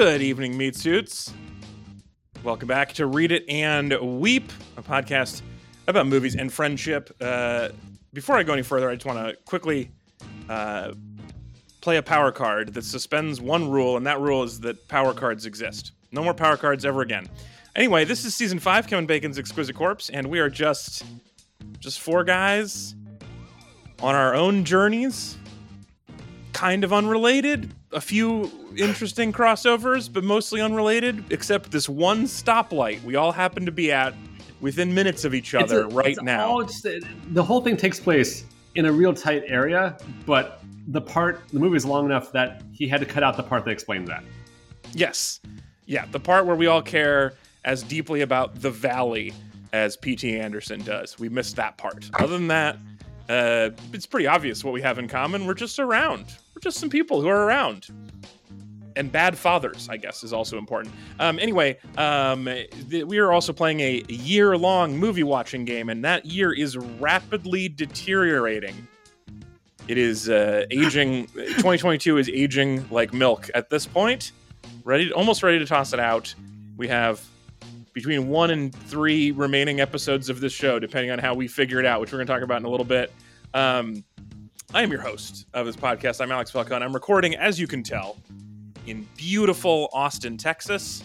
Good evening, meat suits. Welcome back to Read It and Weep, a podcast about movies and friendship. Uh, before I go any further, I just want to quickly uh, play a power card that suspends one rule, and that rule is that power cards exist. No more power cards ever again. Anyway, this is season five, Kevin Bacon's Exquisite Corpse, and we are just just four guys on our own journeys, kind of unrelated. A few interesting crossovers, but mostly unrelated, except this one stoplight we all happen to be at within minutes of each other a- right now. just- the whole thing takes place in a real tight area, but the part, the movie is long enough that he had to cut out the part that explains that. Yes. Yeah, the part where we all care as deeply about the valley as P.T. Anderson does. We missed that part. Other than that, uh, it's pretty obvious what we have in common. We're just around. We're just some people who are around. And bad fathers, I guess, is also important. Um, anyway, um, th- we are also playing a year long movie watching game, and that year is rapidly deteriorating. It is uh, aging, 2022 is aging like milk at this point ready, almost ready to toss it out. We have between one and three remaining episodes of this show, depending on how we figure it out, which we're going to talk about in a little bit. Um, I am your host of this podcast. I'm Alex Falcone. I'm recording, as you can tell, in beautiful Austin, Texas.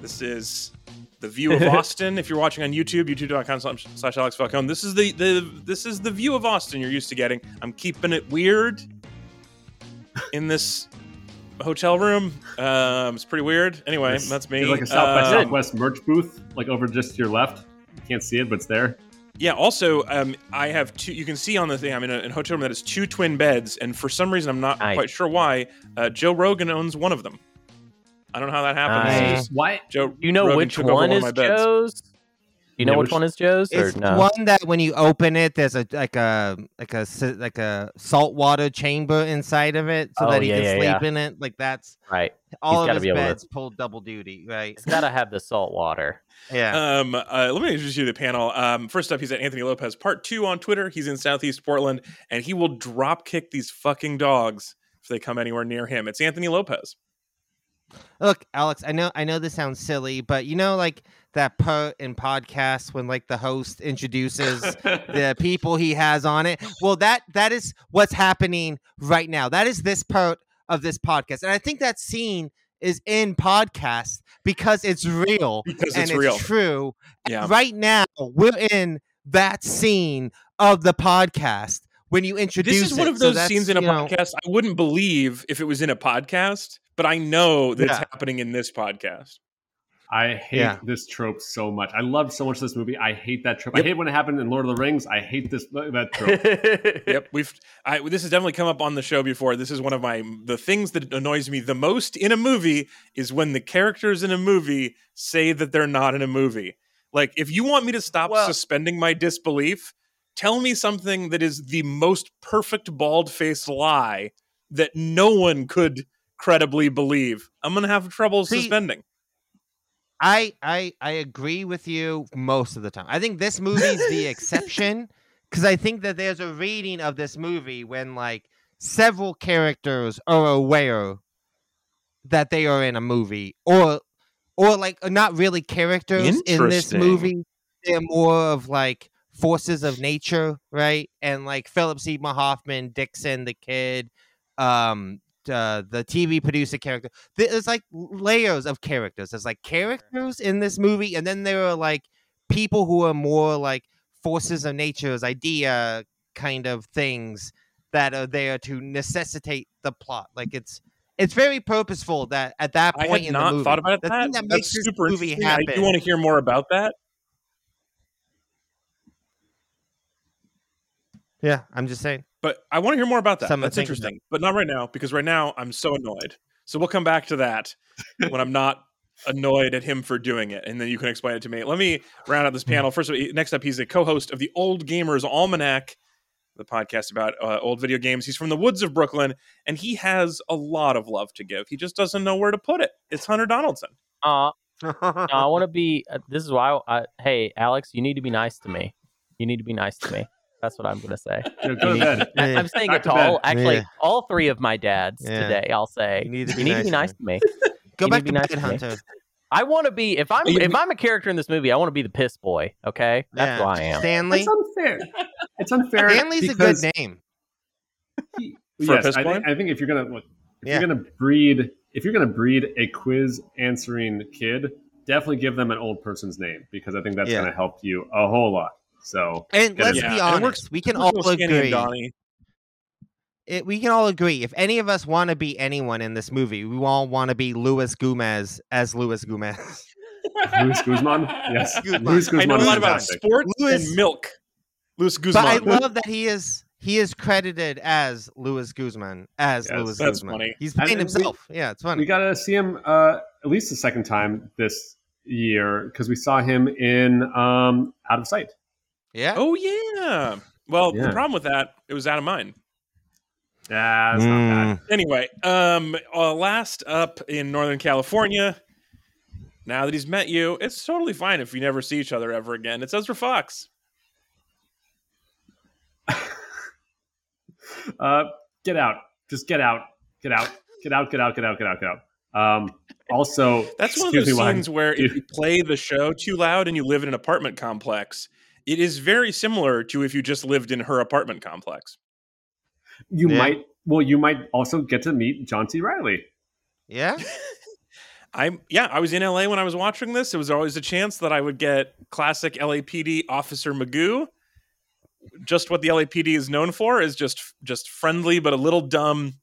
This is the view of Austin. If you're watching on YouTube, youtube.com slash- Alex Falcone. This is the, the this is the view of Austin you're used to getting. I'm keeping it weird in this hotel room. Um, it's pretty weird. Anyway, There's- that's me. There's like a South by Uh, Southwest merch booth, like over just to your left. You can't see it, but it's there. Yeah. Also, um, I have two. You can see on the thing. I'm in a, in a hotel room that has two twin beds, and for some reason, I'm not Nice. quite sure why. Uh, Joe Rogan owns one of them. I don't know how that happened. It's just Why? Joe. You know Rogan which took over one of is my beds. Joe's? You know Yeah, which, which- one is Joe's or It's no? one that when you open it, there's a like a like a s- like a saltwater chamber inside of it, so Oh, that he yeah, can yeah, sleep in it. Like that's Right. all of gotta his be able to- beds pull double duty, right? It's got to have the salt water. Yeah. Um, uh, let me introduce you to the panel. Um, first up, he's at Anthony Lopez, part two on Twitter. He's in Southeast Portland, and he will drop kick these fucking dogs if they come anywhere near him. It's Anthony Lopez. Look, Alex, I know I know this sounds silly, but you know like that part in podcasts when like the host introduces the people he has on it. Well, that that is what's happening right now. That is this part of this podcast. And I think that scene is in podcast because it's real Because and it's it's true. Yeah. Right now, we're in that scene of the podcast when you introduce This is one it. of those that's, scenes in a you know, podcast I wouldn't believe if it was in a podcast, but I know that it's happening in this podcast. I hate Yeah. this trope so much. I love so much this movie. I hate that trope. Yep. I hate when it happened in Lord of the Rings. I hate this uh, that trope. Yep, we've I this has definitely come up on the show before. This is one of my the things that annoys me the most in a movie is when the characters in a movie say that they're not in a movie. Like if you want me to stop Well- suspending my disbelief, tell me something that is the most perfect bald-faced lie that no one could credibly believe. I'm going to have trouble See, suspending. I I I agree with you most of the time. I think this movie's the exception because I think that there's a reading of this movie when like several characters are aware that they are in a movie or or like uh, not really characters in this movie. They're more of like forces of nature, right? And like Philip Seymour Hoffman, Dixon the kid, um uh, the TV producer character. There's like layers of characters. There's like characters in this movie, and then there are like people who are more like forces of nature's idea kind of things that are there to necessitate the plot. Like it's it's very purposeful that at that I point had in not the movie, thought about the that. that That's super movie interesting. I happen. do want to hear more about that. yeah, I'm just saying. But I want to hear more about that. Something to That's think about. interesting, but not right now because right now I'm so annoyed. So we'll come back to that when I'm not annoyed at him for doing it, and then you can explain it to me. Let me round out this panel. First, of all, next up, he's a co-host of the Old Gamers Almanac, the podcast about uh, old video games. He's from the woods of Brooklyn, and he has a lot of love to give. He just doesn't know where to put it. It's Hunter Donaldson. Uh, no, I want to be. Uh, this is why. I, hey, Alex, you need to be nice to me. You need to be nice to me. That's what I'm gonna say. You go to bed. I, Yeah. I'm saying Back it to to all. Actually, Yeah. all three of my dads Yeah. today. I'll say You need to be you need to be nice nice to to me. Go You back to to be Bad nice to me. Hunter. I want to be if I'm if I'm a character in this movie, I want to be the piss boy. Okay, that's Yeah. who I am. That's It's unfair. It's unfair. Stanley's a good name. he- yes, I boy? think, I think if you're gonna look, if Yeah. you're gonna breed, if you're gonna breed a quiz answering kid, definitely give them an old person's name because I think that's Yeah. gonna help you a whole lot. So And let's. Yeah, be and it honest, works- we can all with agree. Donnie. It, we can all agree. If any of us want to be anyone in this movie, we all want to be Luis Gomez as Luis Gomez. Luis Guzman, yes, Guzman. Luis Guzman. I know a lot about fantastic. sports Louis- and milk. Luis Guzman. but I love that he is he is credited as Luis Guzman as Yes, Luis that's Guzman. funny. He's And- playing and we- himself. yeah, it's funny. We got to see him uh, at least the second time this year because we saw him in um, Out of Sight. Yeah. oh yeah. Well, the problem with that, it was out of mind. Yeah, it's not bad. Anyway, um, uh, last up in Northern California. Now that he's met you, it's totally fine if you never see each other ever again. It's Ezra Fox. Uh, get out. Just get out. Get out. Get out. Get out. Get out. Get out. Get out. Um, also, That's one of those me I'm- scenes where if you play the show too loud and you live in an apartment complex, it is very similar to if you just lived in her apartment complex. you Yeah. might. Well, you might also get to meet John C. Reilly. Yeah. I'm yeah, I was in LA when I was watching this. It was always a chance that I would get classic LAPD Officer Magoo. Just what the LAPD is known for is just just friendly but a little dumb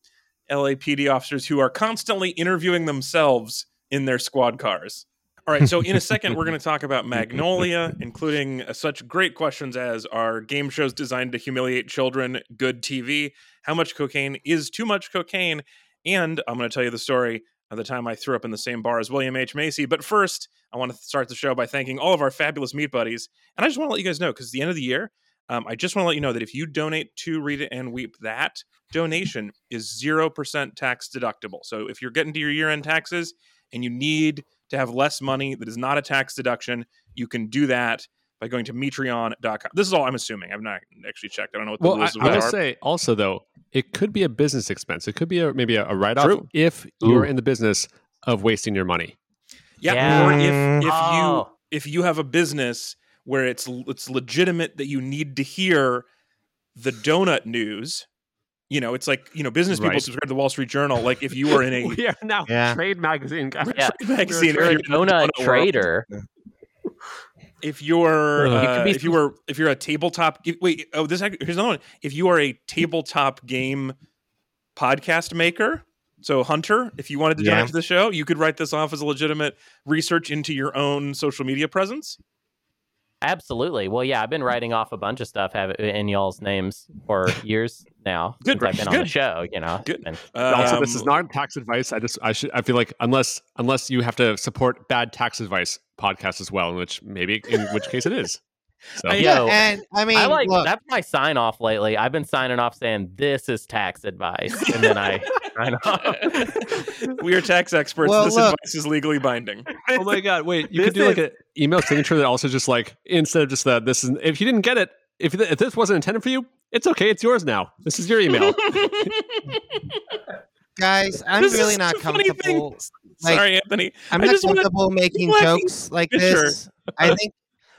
LAPD officers who are constantly interviewing themselves in their squad cars. All right, so in a second we're going to talk about Magnolia, including uh, such great questions as are game shows designed to humiliate children good TV? How much cocaine is too much cocaine? And I'm going to tell you the story of the time I threw up in the same bar as William H. Macy. But first, I want to start the show by thanking all of our fabulous meat buddies. And I just want to let you guys know, because at the end of the year, um, I just want to let you know that if you donate to Read It and Weep, that donation is 0% tax deductible. So if you're getting to your year end taxes and you need to have less money that is not a tax deduction, you can do that by going to metreon.com. This is all I'm assuming. I've not actually checked. I don't know what the Well, I, rules I will are. say also though, it could be a business expense. It could be a, maybe a, a write off True. if you're in the business of wasting your money. Yeah, Yeah. or if if Oh. you if you have a business where it's it's legitimate that you need to hear the donut news, you know, it's like you know, business people Right. subscribe to the Wall Street Journal. Like if you were in a we are now Yeah. trade magazine guys. Yeah. magazine, If you're a you're in the world, trader. if you're Ugh. You uh, if you were if you're a tabletop if- wait oh this here's another one if you are a tabletop game podcast maker so hunter if you wanted to donate Yeah. to the show you could write this off as a legitimate research into your own social media presence Absolutely. Well, yeah, I've been writing off a bunch of stuff have in y'all's names for years now. Good, since I've been on good. the show. You know, Good. And also, this is Um, not tax advice. I just I should I feel like unless unless you have to support bad tax advice podcasts as well, in which maybe in which case it is. So I- Yo, and I mean, I like look, that's my sign off lately. I've been signing off saying this is tax advice, and then I sign off. we are tax experts. Well, this look. advice is legally binding. oh my god, wait, you This could do like an email signature that also just like instead of just that this is if you didn't get it, if if this wasn't intended for you, it's okay, it's yours now. This is your email. guys, I'm This really not a funny thing. comfortable. like, Sorry, Anthony. I'm I not just comfortable making jokes like Yeah, this. I think.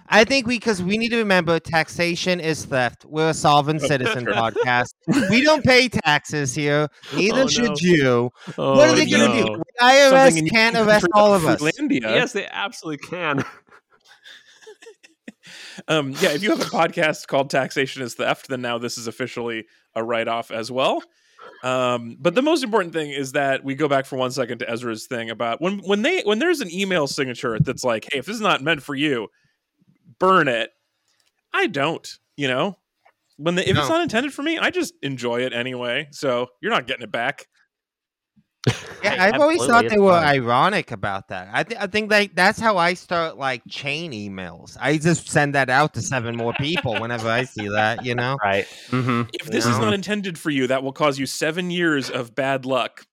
I think we because we need to remember taxation is theft. We're a solvent citizen podcast. We don't pay taxes here. Neither Oh, should no. you. Oh, what are they gonna do? The IRS Something can't your arrest all of us. Fruitlandia. Yes, they absolutely can. Um, yeah, if you have a podcast called Taxation is Theft, then now this is officially a write off as well. Um, but the most important thing is that we go back for one second to Ezra's thing about when when they when there's an email signature that's like, hey, if this is not meant for you, burn it. I don't, you know. When the, if it's not intended for me, I just enjoy it anyway. So you're not getting it back. Yeah, I've always thought they were fine. ironic about that. I think I think like that's how I start like chain emails. I just send that out to seven more people whenever I see that. You know. right. Mm-hmm. If this is Yeah. not intended for you, that will cause you seven years of bad luck.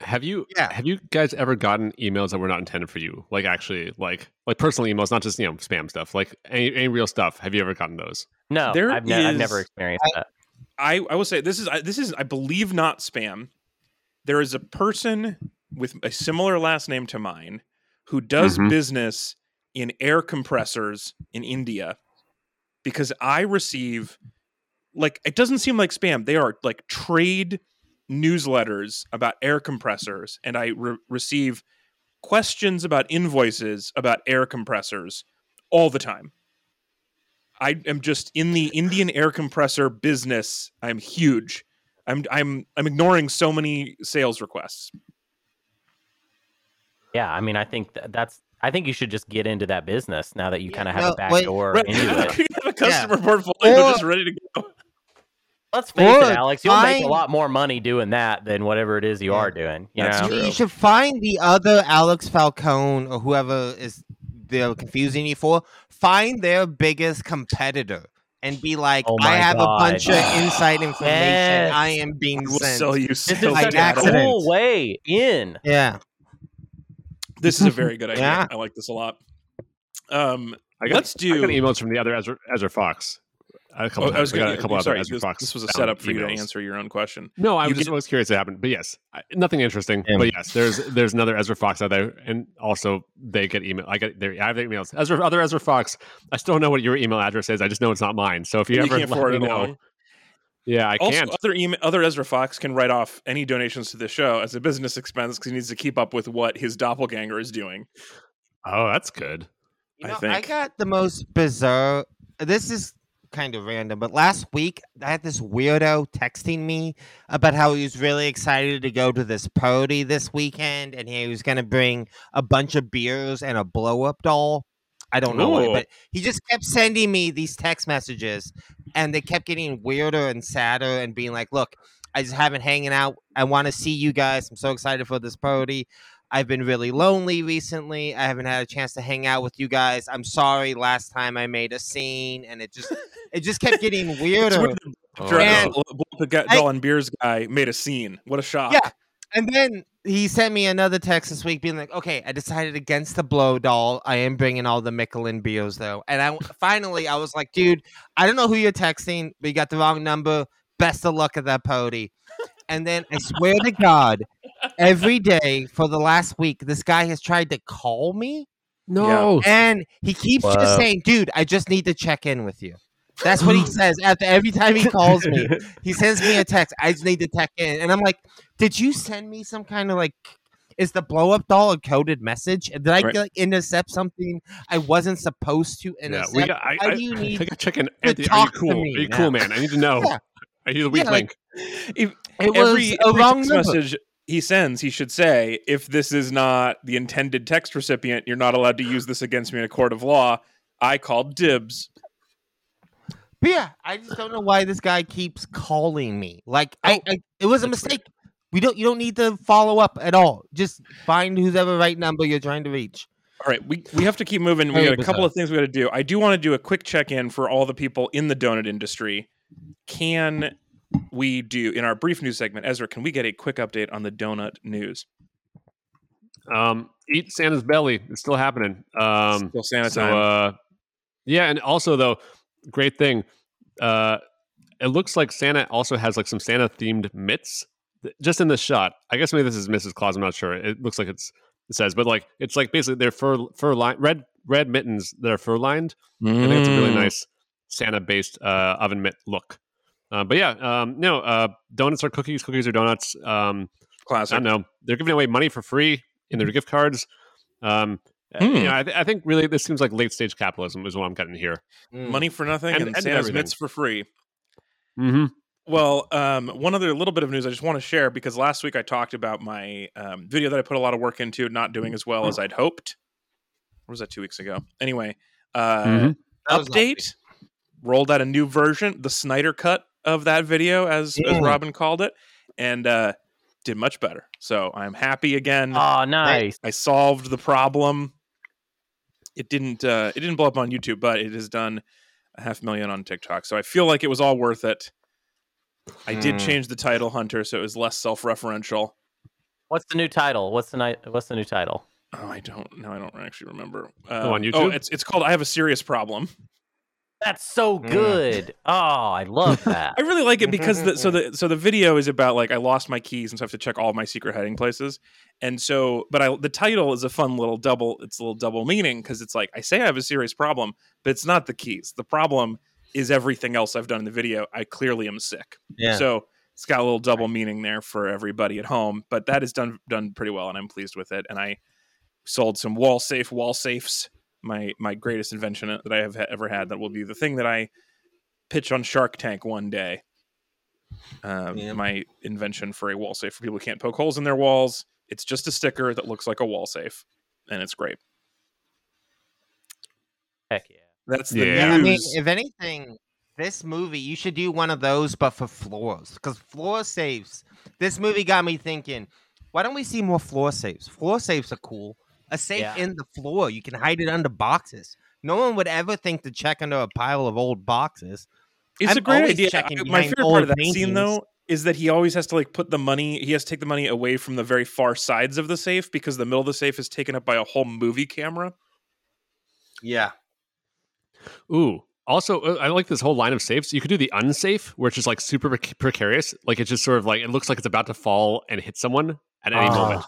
Have you Yeah. have you guys ever gotten emails that were not intended for you? Like actually like like personal emails, not just you know spam stuff. Like any, any real stuff. Have you ever gotten those? No, There I've, ne- I've never is- experienced that. I, I will say this is I- this is I believe not spam. There is a person with a similar last name to mine who does Mhm. business in air compressors in India because I receive like it doesn't seem like spam. They are like trade newsletters about air compressors and I re- receive questions about invoices about air compressors all the time. I am just in the Indian air compressor business. I'm huge. I'm I'm I'm ignoring so many sales requests. Yeah, I mean, I think th- that's. I think you should just get into that business now that you Yeah, kind of have no, a back wait, door Right. into it. You have a customer portfolio Or- just ready to go. Let's face Or it, Alex. You'll make a lot more money doing that than whatever it is you Yeah. are doing. You That's know? true. You should find the other Alex Falcone or whoever is they're confusing you for. Find their biggest competitor and be like, Oh I have God. a bunch of inside information. Yes. I am being We'll sent. sell you This is so Like such a accident. cool way in. Yeah. This is a very good idea. Yeah. I like this a lot. Um, I got, let's I do. got emails from the other Ezra, Ezra Fox. A couple Oh, I was times. Gonna, a couple sorry, other Ezra this, Fox. this was a setup for you to answer your own question. No, I was just get- was curious it happened, but yes, I, nothing interesting. Yeah. But yes, there's there's another Ezra Fox out there, and also they get email. I get their I have their emails. Ezra, other Ezra Fox. I still don't know what your email address is. I just know it's not mine. So if you, You ever can't let forward me it know, along. yeah, I Also, can't. other email, other Ezra Fox can write off any donations to the show as a business expense because he needs to keep up with what his doppelganger is doing. Oh, that's good. You I know, I think. got the most bizarre. This is kind of random, but last week I had this weirdo texting me about how he was really excited to go to this party this weekend, and he was going to bring a bunch of beers and a blow up doll. I don't know what, but he just kept sending me these text messages, and they kept getting weirder and sadder, and being like, "Look, I just haven't hanging out. I want to see you guys. I'm so excited for this party." I've been really lonely recently. I haven't had a chance to hang out with you guys. I'm sorry last time I made a scene and it just it just kept getting weirder. weird that Dr- And- Bl- Bl- Bl- Doll and Beers guy made a scene. What a shock. Yeah. And then he sent me another text this week being like, "Okay, I decided against the blow doll. I am bringing all the Michelob beers though." And I finally I was like, "Dude, I don't know who you're texting, but you got the wrong number. Best of luck at that party." And then I swear to God, every day for the last week, this guy has tried to call me. No, And he keeps Wow. just saying, dude, I just need to check in with you. That's what he says after every time he calls me. He sends me a text. I just need to check in. And I'm like, did you send me some kind of like is the blow up doll a coded message? Did I Right. like intercept something I wasn't supposed to yeah, intercept? we got. I, Why I, do you need I got to check in. to Anthony, are you talk to cool? me are you now? cool, man? I need to know. Yeah. I need a weak Yeah, like, link. If it was every, a every wrong text number. message he sends, he should say, if this is not the intended text recipient, you're not allowed to use this against me in a court of law. I called dibs. But yeah, I just don't know why this guy keeps calling me. Like I, oh. I it was a mistake. We don't you don't need to follow up at all. Just find whoever right number you're trying to reach. All right, we, we have to keep moving. We got a couple of things we got to do. I do want to do a quick check in for all the people in the donut industry. Can we do in our brief news segment, Ezra? Can we get a quick update on the donut news? Um, eat Santa's belly. It's still happening. Um, Still Santa so, time. uh, yeah, and also though, great thing. Uh, it looks like Santa also has like some Santa themed mitts, just in this shot. I guess maybe this is Mrs. Claus. I'm not sure. It looks like it's it says, but like it's like basically they're fur fur line red red mittens that are fur lined. I think it's a really Mm. nice Santa based uh, oven mitt look. Uh, but yeah, um, no, uh, donuts are cookies. Cookies are donuts. Um, I classic. don't know. They're giving away money for free in their gift cards. Um, uh, Hmm. You know, I, th- I think really this seems like late stage capitalism is what I'm getting here. Mm. Money for nothing And- and, and Santa's mitts for free. Mm-hmm. Well, um, one other little bit of news I just want to share because last week I talked about my um, video that I put a lot of work into not doing as well as I'd hoped. Or was that two weeks ago? Anyway, uh, Mhm. That was last week. update rolled out a new version, the Snyder cut of that video, as as Robin called it, and uh, did much better. So I'm happy again. Oh, nice. I solved the problem. It didn't uh, it didn't blow up on YouTube, but it has done a half million on TikTok. So I feel like it was all worth it. I did Hmm. change the title, Hunter, so it was less self-referential. What's the new title? What's the night? What's the new title? Oh, I don't no, I don't actually remember. Oh, on YouTube? it's it's called I have a serious problem. That's so mm. good. Oh, I love that. I really like it because the so the so the video is about like I lost my keys and so I have to check all my secret hiding places. And so but I the title is a fun little double it's a little double meaning because it's like I say I have a serious problem, but it's not the keys. The problem is everything else I've done in the video. I clearly am sick. Yeah. So it's got a little double meaning there for everybody at home, but that is done done pretty well and I'm pleased with it and I sold some wall safe wall safes my my greatest invention that I have ha- ever had. That will be the thing that I pitch on Shark Tank one day. Um, Yeah. My invention for a wall safe for people who can't poke holes in their walls. It's just a sticker that looks like a wall safe, and it's great. Heck yeah. That's the Yeah. I mean, if anything, this movie you should do one of those, but for floors, because floor safes. This movie got me thinking. Why don't we see more floor safes? Floor safes are cool. A safe Yeah. in the floor, you can hide it under boxes. No one would ever think to check under a pile of old boxes. it's I'm a great idea. checking I- my behind favorite part of old that scene, though, is that he always has to like put the money. He has to take the money away from the very far sides of the safe because the middle of the safe is taken up by a whole movie camera. Yeah. Ooh. Also, uh, I like this whole line of safes. You could do the unsafe, where it's just like super precarious. Like it's just sort of like it looks like it's about to fall and hit someone at any Ah. moment.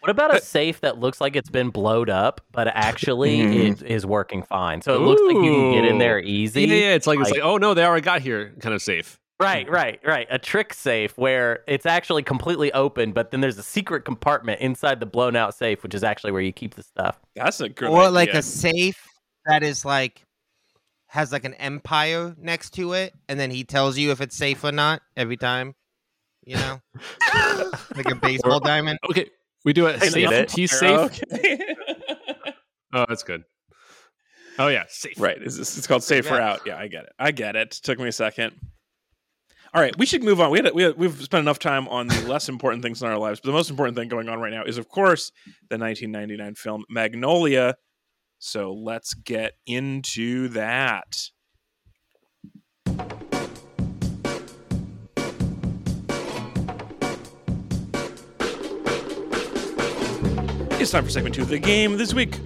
What about a safe that looks like it's been blowed up, but actually Mhm. it is working fine? So it looks like you can get in there easy. Yeah, yeah. It's like, it's like- like, oh no, they already got here, kind of safe. Right, right, right. A trick safe where it's actually completely open, but then there's a secret compartment inside the blown out safe, which is actually where you keep the stuff. That's a good or like a safe that is like has like an empire next to it, and then he tells you if it's safe or not every time. You know, like a baseball diamond. Okay, we do a I safe it. T oh, safe. Okay. Oh, that's good. Oh yeah, safe. Right. Is this, it's called Safer Yeah. Out. Yeah, I get it. I get it. Took me a second. All right, we should move on. We had, we had we've spent enough time on the less important things in our lives, but the most important thing going on right now is, of course, the 1999 film Magnolia. So let's get into that. It's time for segment two of the game. This week,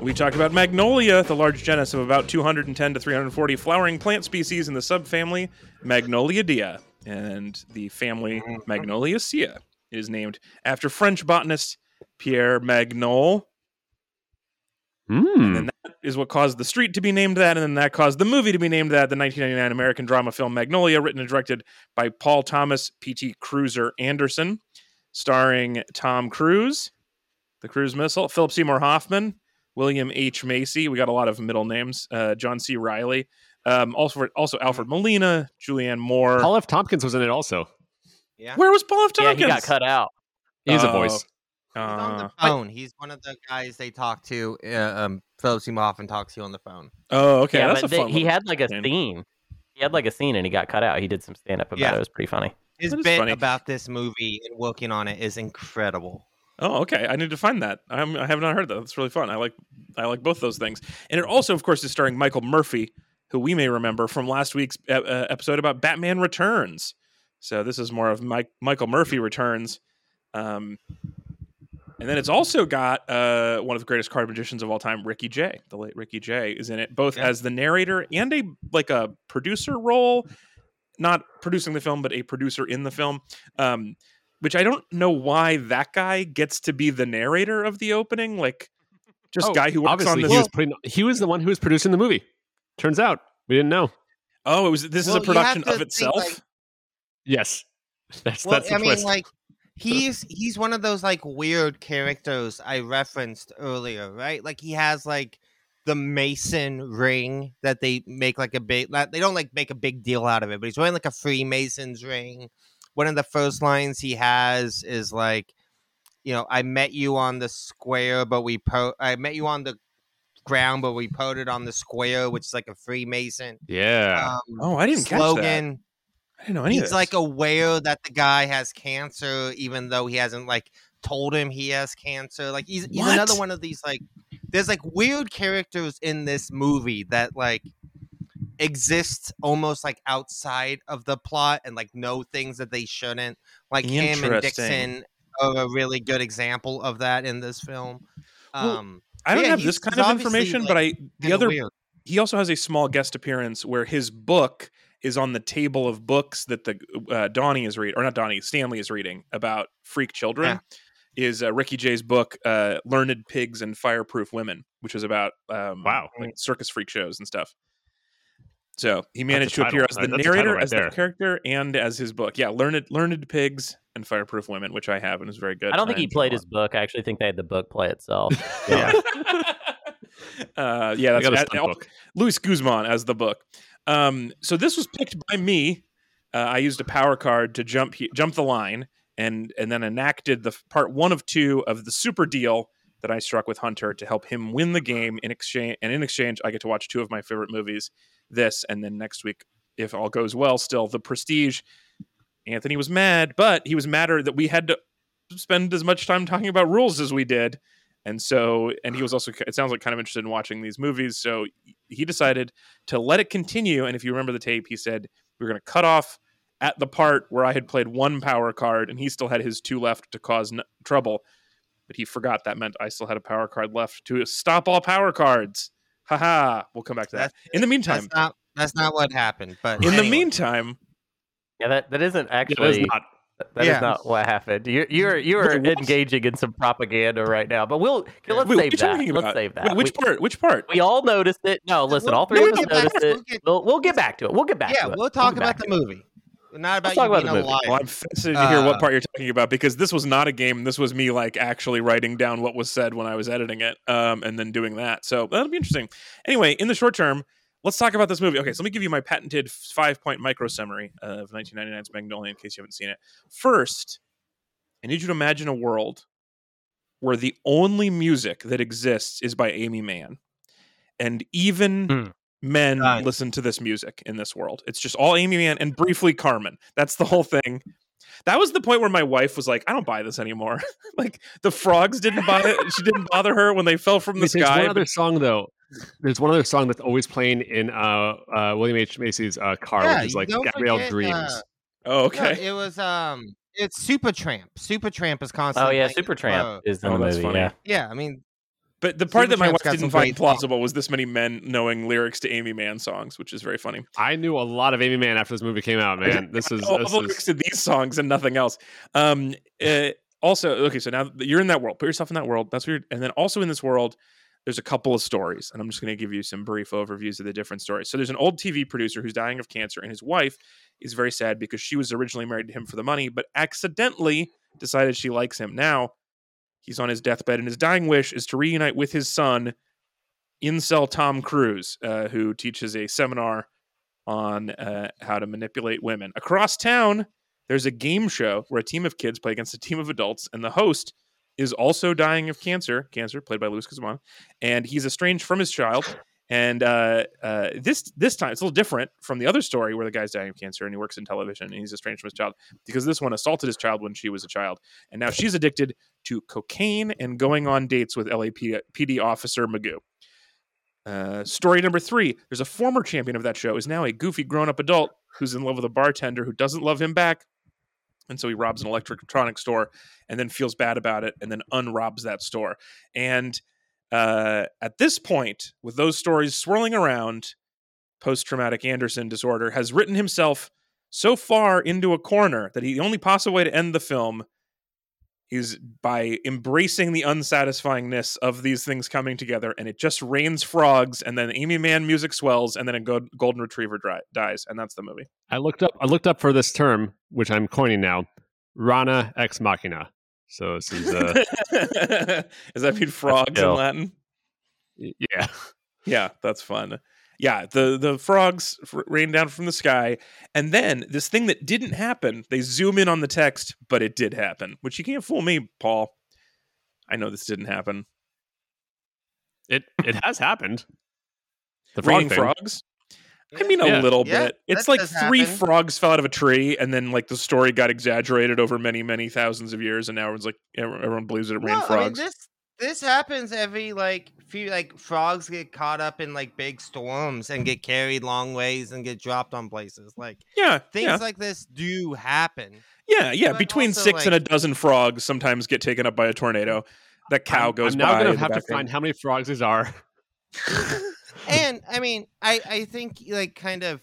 we talked about Magnolia, the large genus of about 210 to 340 flowering plant species in the subfamily Magnoliidae, and the family Magnoliaceae is named after French botanist Pierre Magnol. Mm. And that is what caused the street to be named that, and then that caused the movie to be named that. The 1999 American drama film Magnolia, written and directed by Paul Thomas P.T. Cruiser Anderson, starring Tom Cruise, the cruise missile, Philip Seymour Hoffman, William H. Macy. We got a lot of middle names. Uh, John C. Reilly. Um, also, also Alfred Molina, Julianne Moore. Paul F. Tompkins was in it also. Yeah. Where was Paul F. Yeah, Tompkins? he got cut out. He's a Oh. voice. He's on Uh, the phone. He's one of the guys they talk to. Uh, um, Philip Seymour Hoffman talks to you on the phone. oh, okay. yeah, that's but a they- fun. he had like a thing. scene. He had like a scene and he got cut out. He did some stand up about Yeah. it. It was pretty funny. His bit funny. about this movie and working on it is incredible. Oh, okay. I need to find that. I'm, I have not heard that. That's really fun. I like I like both those things. And it also, of course, is starring Michael Murphy, who we may remember from last week's uh, uh, episode about Batman Returns. So this is more of Mike, Michael Murphy Returns. Um, and then it's also got uh, one of the greatest card magicians of all time, Ricky Jay. The late Ricky Jay is in it, both Yeah. as the narrator and a like a producer role, not producing the film, but a producer in the film. Um, which I don't know why that guy gets to be the narrator of the opening. Like, just Oh, guy who works Obviously, on he this. was putting. He was the one who was producing the movie. Turns out we didn't know. oh, it was. This Well, is a production of itself. like- Yes, that's Well, that's the I mean, like he's he's one of those like weird characters I referenced earlier, right? Like he has like the Mason ring that they make like a big. They don't like make a big deal out of it, but he's wearing like a Freemason's ring. One of the first lines he has is like, you know, I met you on the square, but we po- I met you on the ground, but we put it on the square, which is like a Freemason yeah. um, oh, I didn't catch that. slogan I didn't know any of he's this. like aware that the guy has cancer even though he hasn't like told him he has cancer like he's, he's another one of these like there's like weird characters in this movie that like exist almost like outside of the plot and like know things that they shouldn't like him and dixon are a really good example of that in this film Well, um I don't yeah, have this kind of information, like, but I the other weird. he also has a small guest appearance where his book is on the table of books that the uh, Donnie is reading, or not Donnie, Stanley is reading about freak children. Is uh, Ricky Jay's book, uh, "Learned Pigs and Fireproof Women," which is about um, Wow. like circus freak shows and stuff. So he managed to title. appear as the That's a title narrator, right as there. the character, and as his book. Yeah, learned learned pigs and fireproof women, which I have and is very good. I don't think he played his book. I actually think they had the book play itself. lot. uh, yeah, I that's a that- book. Luis Guzman as the book. Um, so this was picked by me. Uh, I used a power card to jump he- jump the line, and and then enacted the part one of two of the super deal that I struck with Hunter to help him win the game. In exchange, and in exchange, I get to watch two of my favorite movies. This and then next week, if all goes well, still the Prestige. Anthony was mad, but he was madder that we had to spend as much time talking about rules as we did. And so, and he was also, it sounds like kind of interested in watching these movies. So he decided to let it continue. And if you remember the tape, he said we were going to cut off at the part where I had played one power card and he still had his two left to cause n- trouble. But he forgot that meant I still had a power card left to stop all power cards. Haha. We'll come back to that. That's- In the meantime, That's not that's not what happened. But in the meantime, yeah, that, that isn't Yeah, that's actually not. that is Yeah. not what happened. You're you're you're engaging in some propaganda right now. But we'll let's wait, what are save you that. talking Let's about? save that. Wait, which we, part? Which part? we all noticed it. No, listen, We'll- all three we'll of us noticed it. it. We'll get- We'll we'll get back to it. We'll get back yeah, to it. we'll talk get about the to it. movie, not about Let's talk you about being the a movie. liar. Well, I'm fascinated to hear what Uh, part you're talking about because this was not a game. This was me like actually writing down what was said when I was editing it, um, and then doing that. So that'll be interesting. Anyway, in the short term, let's talk about this movie. Okay, so let me give you my patented five point micro summary of 1999's Magnolia in case you haven't seen it. First, I need you to imagine a world where the only music that exists is by Aimee Mann, and even Hmm. Men Done. listen to this music in this world. It's just all Aimee Mann and briefly Carmen. That's the whole thing. That was the point where my wife was like, "I don't buy this anymore." like the frogs didn't buy it. She didn't bother her when they fell from the Wait, There's sky. one but- other song though. There's one other song that's always playing in uh, uh, William H Macy's uh, car, Yeah, which is like don't Gabrielle forget, Dreams. uh, oh, No, okay. it was um, it's Supertramp. Supertramp is constantly. Oh yeah, playing in Supertramp is in Oh, the that's movie. funny. Yeah. Yeah, I mean, But the part that my Supertramp's wife didn't find plausible was this many men knowing lyrics to Aimee Mann songs, which is very funny. I knew a lot of Aimee Mann after this movie came out. Man, this is all this the lyrics to these songs and nothing else. Um, uh, also, okay, so now you're in that world. Put yourself in that world. That's weird. And then also in this world, there's a couple of stories, and I'm just going to give you some brief overviews of the different stories. So there's an old TV producer who's dying of cancer, and his wife is very sad because she was originally married to him for the money, but accidentally decided she likes him. Now he's on his deathbed, and his dying wish is to reunite with his son, incel Tom Cruise, uh, who teaches a seminar on uh, how to manipulate women. Across town, there's a game show where a team of kids play against a team of adults, and the host is also dying of cancer. Cancer, played by Luis Guzman, and he's estranged from his child. And uh, uh, this this time it's a little different from the other story where the guy's dying of cancer and he works in television and he's estranged from his child because this one assaulted his child when she was a child, and now she's addicted to cocaine and going on dates with LAPD officer Magoo. Uh, story number three: There's a former champion of that show is now a goofy grown-up adult who's in love with a bartender who doesn't love him back, and so he robs an electronic store and then feels bad about it and then unrobs that store. And uh, at this point, with those stories swirling around, post-traumatic Anderson disorder has written himself so far into a corner that he, the only possible way to end the film is by embracing the unsatisfyingness of these things coming together, and it just rains frogs, and then Aimee Mann music swells, and then a go- golden retriever dri- dies, and that's the movie. I looked up I looked up for this term, which I'm coining now, Rana ex machina. So this is uh Does that mean frogs in. Latin? yeah. Yeah, that's fun. Yeah, the the frogs f- rain down from the sky, and then this thing that didn't happen. They zoom in on the text, but it did happen, which you can't fool me, Paul. I know this didn't happen. It it has happened. The frog Raining thing. frogs. I mean, a Yeah. little Yeah, bit. It's that like three happen. frogs fell out of a tree, and then like the story got exaggerated over many, many thousands of years, and now everyone's like, everyone everyone believes that it rained no, I mean frogs. this this happens every like few like frogs get caught up in like big storms and get carried long ways and get dropped on places. Like yeah, things yeah, like this do happen. yeah, yeah. but Between also, six and a dozen frogs sometimes get taken up by a tornado. That cow I'm, goes I'm now by. gonna have to find how many frogs these are. and I mean, I I think like kind of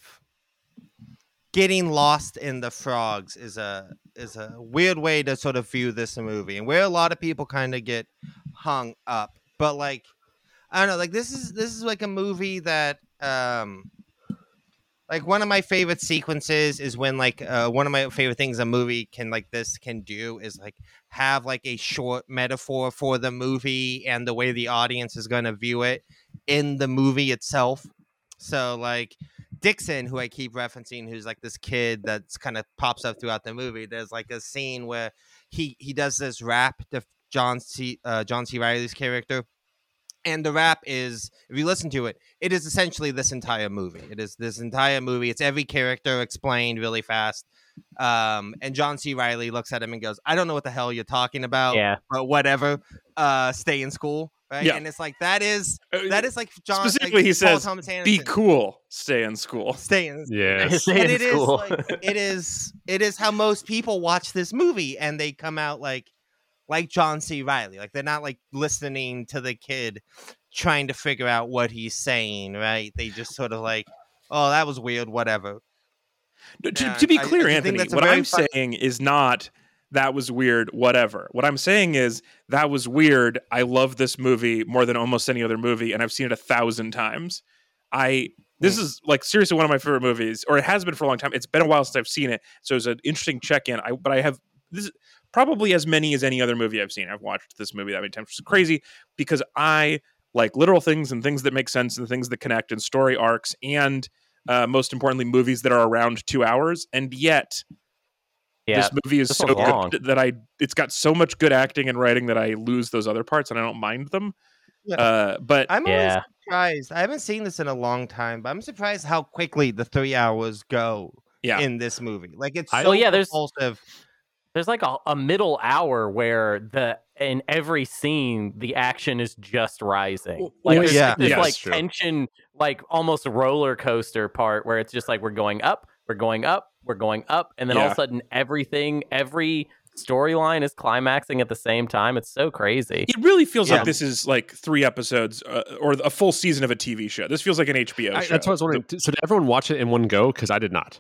getting lost in the frogs is a is a weird way to sort of view this movie, and where a lot of people kind of get hung up. But like, I don't know, like this is this is like a movie that um. Like one of my favorite sequences is when like uh, one of my favorite things a movie can like this can do is like have like a short metaphor for the movie and the way the audience is going to view it in the movie itself. So like Dixon, who I keep referencing, who's like this kid that's kind of pops up throughout the movie. There's like a scene where he he does this rap to John C. Uh, John C. Reilly's character, and the rap is if you listen to it, it is essentially this entire movie. It is this entire movie. It's every character explained really fast. Um, and John C. Reilly looks at him and goes, "I don't know what the hell you're talking about, Yeah. but whatever. Uh, stay in school." Right? Yeah. And it's like that is Uh, that is like John. Specifically, like, he Paul says, Thomas Be cool. Stay in school. Stay in. Yes. Stay And in it is school. like it is it is how most people watch this movie and they come out like like John C. Reilly. Like they're not like listening to the kid trying to figure out what he's saying, right? They just sort of like, oh, that was weird, whatever. No, To, Yeah, to be I- I clear, think Anthony, that's what I'm fun- saying is not that was weird, whatever. What I'm saying is that was weird. I love this movie more than almost any other movie, and I've seen it a thousand times. I this Hmm. is like seriously one of my favorite movies, or it has been for a long time. It's been a while since I've seen it, so it's an interesting check in. I but I have this is probably as many as any other movie I've seen. I've watched this movie that many times, which is crazy because I like literal things and things that make sense and things that connect and story arcs and uh, most importantly movies that are around two hours and yet Yeah. this movie is this so one's long. good that I it's got so much good acting and writing that I lose those other parts and I don't mind them. Yeah. Uh, but I'm always Yeah. surprised. I haven't seen this in a long time, but I'm surprised how quickly the three hours go yeah, in this movie. Like it's I- so Oh, yeah, there's- propulsive. There's like a, a middle hour where the in every scene the action is just rising. Like well, there's yeah. this Yes, like true. tension, like almost roller coaster part where it's just like we're going up, we're going up, we're going up, and then all of a sudden everything, every storyline is climaxing at the same time. It's so crazy. it really feels Yeah. like this is like three episodes uh, or a full season of a TV show. This feels like an HBO I, show. that's what I was wondering. So did everyone watch it in one go? Because I did not.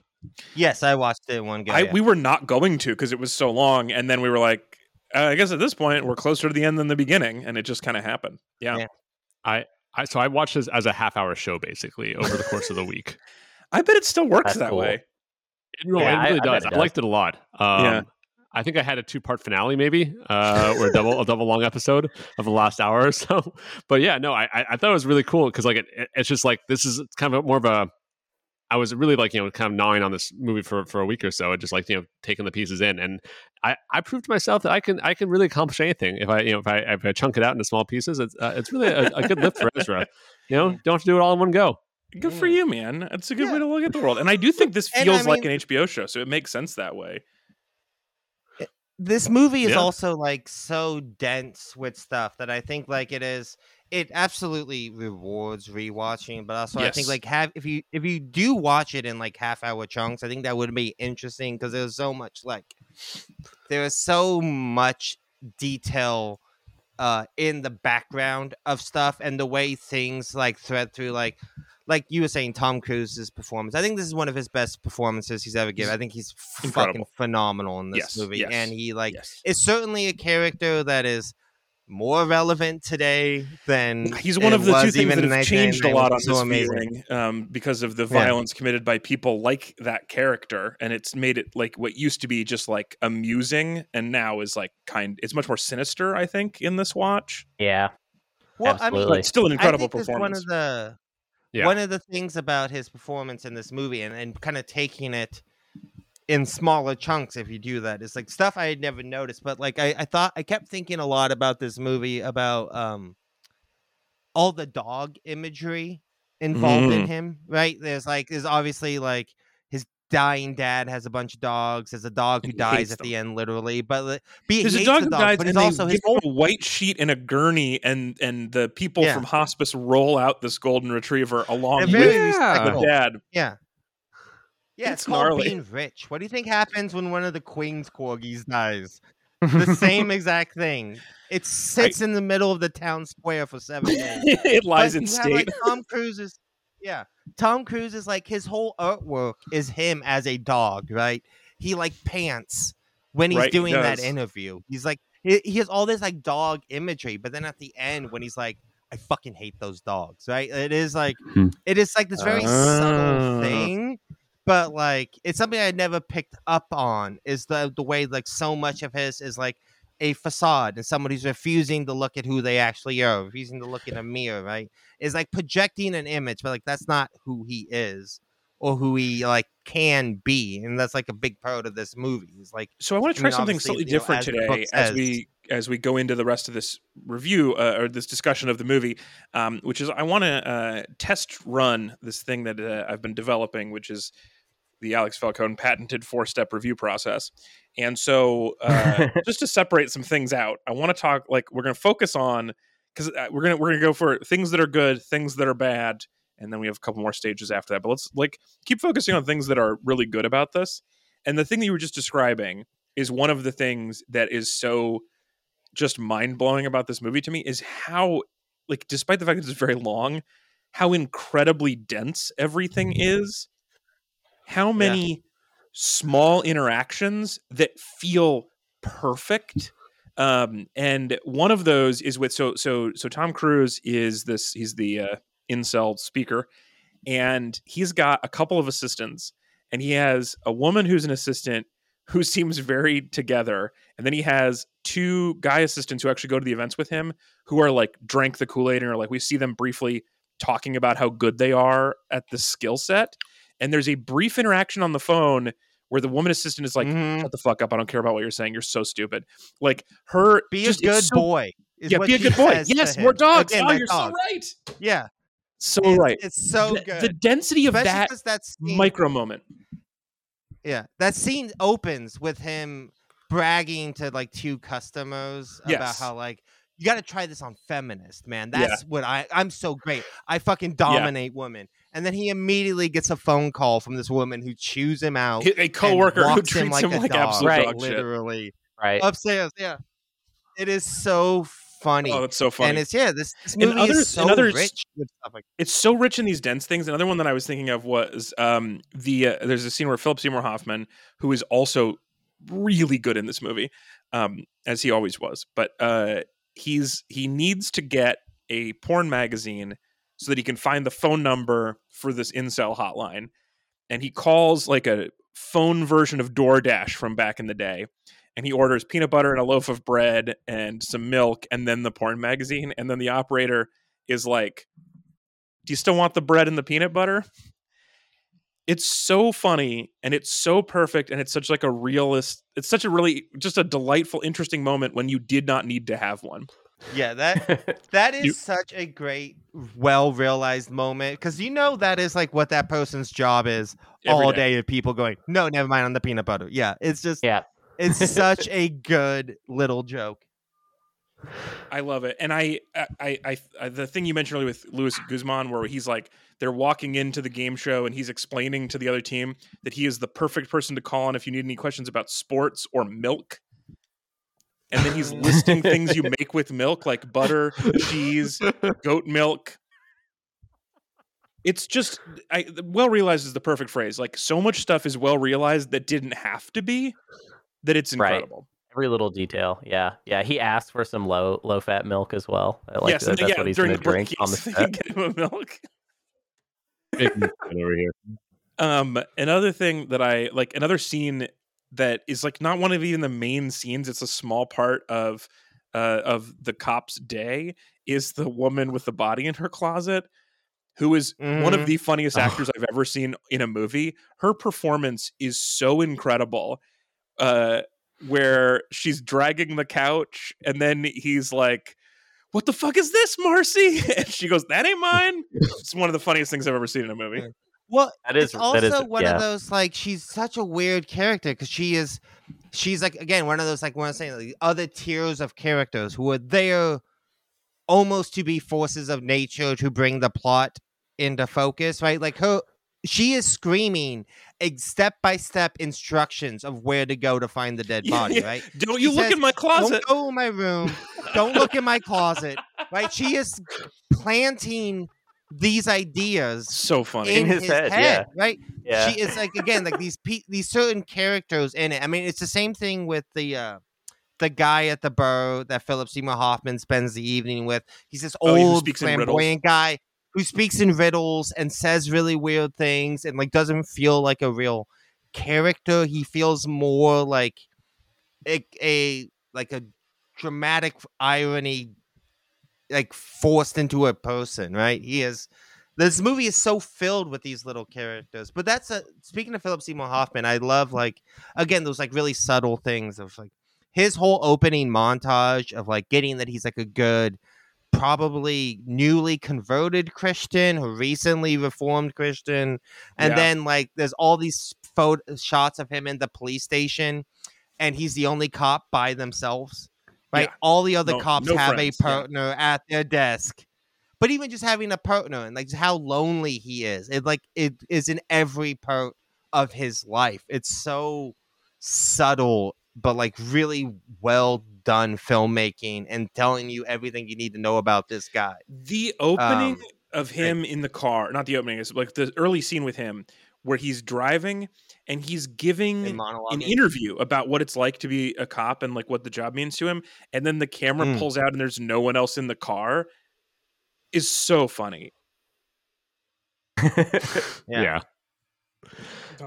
Yes, I watched it in one go. I, yeah. we were not going to because it was so long, and then we were like, uh, I guess at this point we're closer to the end than the beginning, and it just kind of happened. Yeah. Yeah. I so I watched this as a half hour show basically over the course of the week. I bet it still works That's that cool. way. No, Yeah, it I- really I does. it I liked it a lot. Um, Yeah. I think I had a two part finale, maybe, uh, or a double a double long episode of the last hour or so. But yeah, no, I I I thought it was really cool because like it, it- it's just like this is kind of more of a. I was really like you know kind of gnawing on this movie for for a week or so, and just like you know taking the pieces in, and I I proved to myself that I can I can really accomplish anything if I you know if I if I chunk it out into small pieces. It's uh, it's really a, a good lift for Ezra. You know, don't have to do it all in one go. Good for Mm. you, man. It's a good Yeah. way to look at the world, and I do think this And I feels like an HBO show, so it makes sense that way. this movie is Yeah. also like so dense with stuff that I think like it is it absolutely rewards rewatching, but also I think like have if you if you do watch it in like half hour chunks, I think that would be interesting because there's so much like there is so much detail uh in the background of stuff and the way things like thread through like like you were saying Tom Cruise's performance. I think this is one of his best performances he's ever given. I think he's fucking phenomenal in this Yes, movie yes, and he like yes. is certainly a character that is more relevant today than He's one of the two things that in have changed a lot on so this amazing. viewing um, because of the Yeah. violence committed by people like that character, and it's made it like what used to be just like amusing, and now is like kind. It's much more sinister, I think, in this watch. Yeah. Well, Absolutely. I mean, But still an incredible I think performance. One of the Yeah. one of the things about his performance in this movie, and, and kind of taking it in smaller chunks, if you do that, is like stuff I had never noticed. But like I, I thought, I kept thinking a lot about this movie about um all the dog imagery involved in Mm. him. Right? There's like there's obviously like dying dad has a bunch of dogs. There's a dog who dies at them. the end, literally. But but There's a dog who dies, but it's also his a white sheet and a gurney, and and the people Yeah. from hospice roll out this golden retriever along with Yeah. the dad. Yeah. Yeah, It's it's, called being rich. What do you think happens when one of the Queen's corgis dies? the same exact thing. It sits in the middle of the town square for seven days. it lies But in state. like, Tom Cruise's, yeah. Tom Cruise is like his whole artwork is him as a dog, right? He like pants when he's Right, he doing that interview. He's like he, he has all this like dog imagery, but then at the end when he's like, I fucking hate those dogs, right? It is like Hmm. it is like this very Ah. subtle thing. But like it's something I never picked up on is the the way like so much of his is like a facade and who's refusing to look at who they actually are, refusing to look in a mirror, right? Is like projecting an image, but like that's not who he is or who he like can be. And that's like a big part of this movie. Is like so I want to I try mean, something slightly you know, different as today as we as we go into the rest of this review uh, or this discussion of the movie, um, which is I want to uh, test run this thing that uh, I've been developing, which is the Alex Falcone patented four step review process. And so, uh, just to separate some things out, I want to talk like we're going to focus on because we're gonna we're gonna go for things that are good, things that are bad, and then we have a couple more stages after that. But let's like keep focusing on things that are really good about this. And the thing that you were just describing is one of the things that is so just mind blowing about this movie to me is how like despite the fact that it's very long, how incredibly dense everything is. How many small interactions that feel perfect um and one of those is with so so so tom cruise is this he's the uh incel speaker and he's got a couple of assistants and he has a woman who's an assistant who seems very together and then he has two guy assistants who actually go to the events with him who are like drank the kool-aid and are like we see them briefly talking about how good they are at the skill set and there's a brief interaction on the phone where the woman assistant is like Mhm. shut the fuck up i don't care about what you're saying you're so stupid like her be just, a good so- boy. is yeah be a good boy yes more dogs Again, oh you're dog. so right Yeah. so it's, right It's so the, good. the density of Especially that that scene, micro moment Yeah, that scene opens with him bragging to like two customers about how like you got to try this on feminist, man. Yeah. That's what I I'm so great. I fucking dominate women. And then he immediately gets a phone call from this woman who chews him out. a coworker who treats him a like, dog, absolute Right. dog shit literally right. upstairs. Yeah, it is so funny. oh that's so funny And it's yeah, this, this And movie others- is so and others- rich with stuff like it's so rich in these dense things. Another one that I was thinking of was um, the uh, there's a scene where Philip Seymour Hoffman, who is also really good in this movie, um, as he always was, but uh, he's he needs to get a porn magazine so that he can find the phone number for this incel hotline, and he calls like a phone version of DoorDash from back in the day. And he orders peanut butter and a loaf of bread and some milk and then the porn magazine. And then the operator is like, do you still want the bread and the peanut butter? It's so funny and it's so perfect and it's such like a realist it's such a really just a delightful interesting moment when you did not need to have one. yeah that That is You- such a great, well realized moment because you know that is like what that person's job is all day. day. Of people going, no, never mind on the peanut butter. Yeah, it's just, Yeah. it's such a good little joke. I love it, and I, I, I, I, the thing you mentioned earlier with Luis Guzman, where he's like, they're walking into the game show, and he's explaining to the other team that he is the perfect person to call on if you need any questions about sports or milk. And then he's listing things you make with milk, like butter, cheese, goat milk. It's just, I, well realized is the perfect phrase. Like so much stuff is well realized that didn't have to be. That it's Right. incredible. Every little detail. Yeah. Yeah. He asked for some low low fat milk as well. I like yes, that. That's yeah, what he's going to drink on the set. get him a milk. Big over here. Um, another thing that I like, another scene that is like not one of even the main scenes. It's a small part of uh, of the cop's day. Is the woman with the body in her closet, who is one of Mhm. the funniest Oh. actors I've ever seen in a movie. Her performance is so incredible. Uh, where she's dragging the couch, and then he's like. What the fuck is this, Marcy? And she goes, "That ain't mine." It's one of the funniest things I've ever seen in a movie. Well, That is it's also that is one yeah. of those like she's such a weird character because she is, she's like again one of those like what I'm saying like other tiers of characters who are there almost to be forces of nature to bring the plot into focus, right? Like her she is screaming step by step instructions of where to go to find the dead body, Yeah. right? Don't She you look says, in my closet. Don't go in my room. Don't look in my closet. Right? She is planting these ideas So funny. in, his his, head, head, yeah. right? Yeah. She is like again like these pe- these certain characters in it. I mean, it's the same thing with the uh the guy at the bar that Philip Seymour Hoffman spends the evening with. He's this Oh, he old speaks in riddles. flamboyant guy who speaks in riddles and says really weird things and like doesn't feel like a real character. He feels more like a, a like a dramatic irony like forced into a person, right? He is this movie is so filled with these little characters. But that's a speaking of Philip Seymour Hoffman, I love like again those like really subtle things of like his whole opening montage of like getting that he's like a good probably newly converted Christian or recently reformed Christian. And Yeah. then like there's all these photo shots of him in the police station and he's the only cop by themselves. Right? Yeah. All the other No- cops no have friends, a yeah. partner at their desk. But even just having a partner and like how lonely he is, it like it is in every part of his life. It's so subtle, but like really well done filmmaking and telling you everything you need to know about this guy. The opening Um, of him in the car, not the opening, it's like the early scene with him where he's driving and he's giving In an interview about what it's like to be a cop and like what the job means to him. And then the camera Mm. pulls out and there's no one else in the car is so funny. Yeah. Yeah.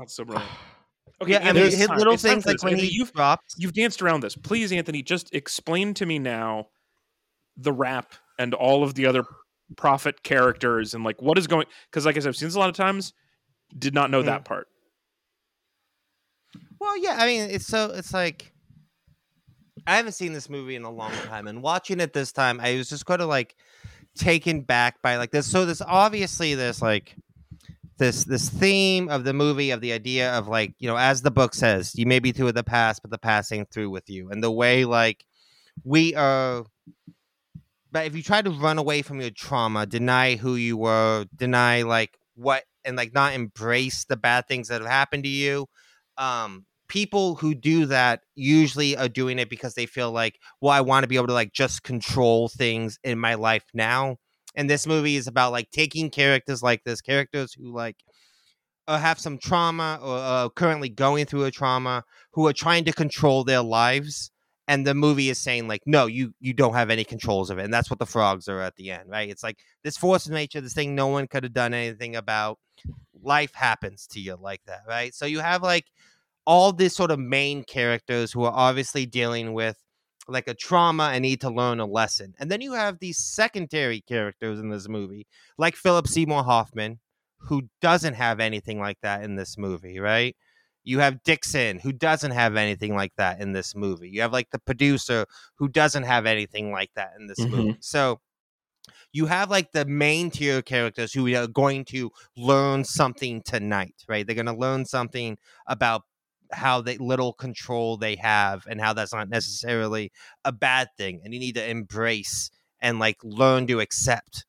It's so brilliant. Okay, yeah, I Anthony, it's his time. little It's things for like when Anthony, he you've drops. you've danced around this. Please, Anthony, just explain to me now the rap and all of the other prophet characters and like what is going because like I said, I've seen this a lot of times, did not know Mm. that part. Well, yeah, I mean, it's so it's like I haven't seen this movie in a long time, and watching it this time, I was just kind of like taken back by like this. So this obviously this like this this theme of the movie of the idea of like you know as the book says, you may be through with the past, but the past ain't through with you, and the way like we are. But if you try to run away from your trauma, deny who you were, deny like what, and like not embrace the bad things that have happened to you, um people who do that usually are doing it because they feel like well i want to be able to like just control things in my life now and this movie is about like taking characters like this characters who like uh, have some trauma or uh, currently going through a trauma who are trying to control their lives and the movie is saying like no you you don't have any controls of it and that's what the frogs are at the end right? It's like this force of nature this thing no one could have done anything about life happens to you like that right? So you have like all these sort of main characters who are obviously dealing with like a trauma and need to learn a lesson. And then you have these secondary characters in this movie, like Philip Seymour Hoffman, who doesn't have anything like that in this movie, right? You have Dixon, who doesn't have anything like that in this movie. You have like the producer, who doesn't have anything like that in this Mhm. movie. So you have like the main tier characters who are going to learn something tonight, right? They're going to learn something about how they little control they have and how that's not necessarily a bad thing and you need to embrace and like learn to accept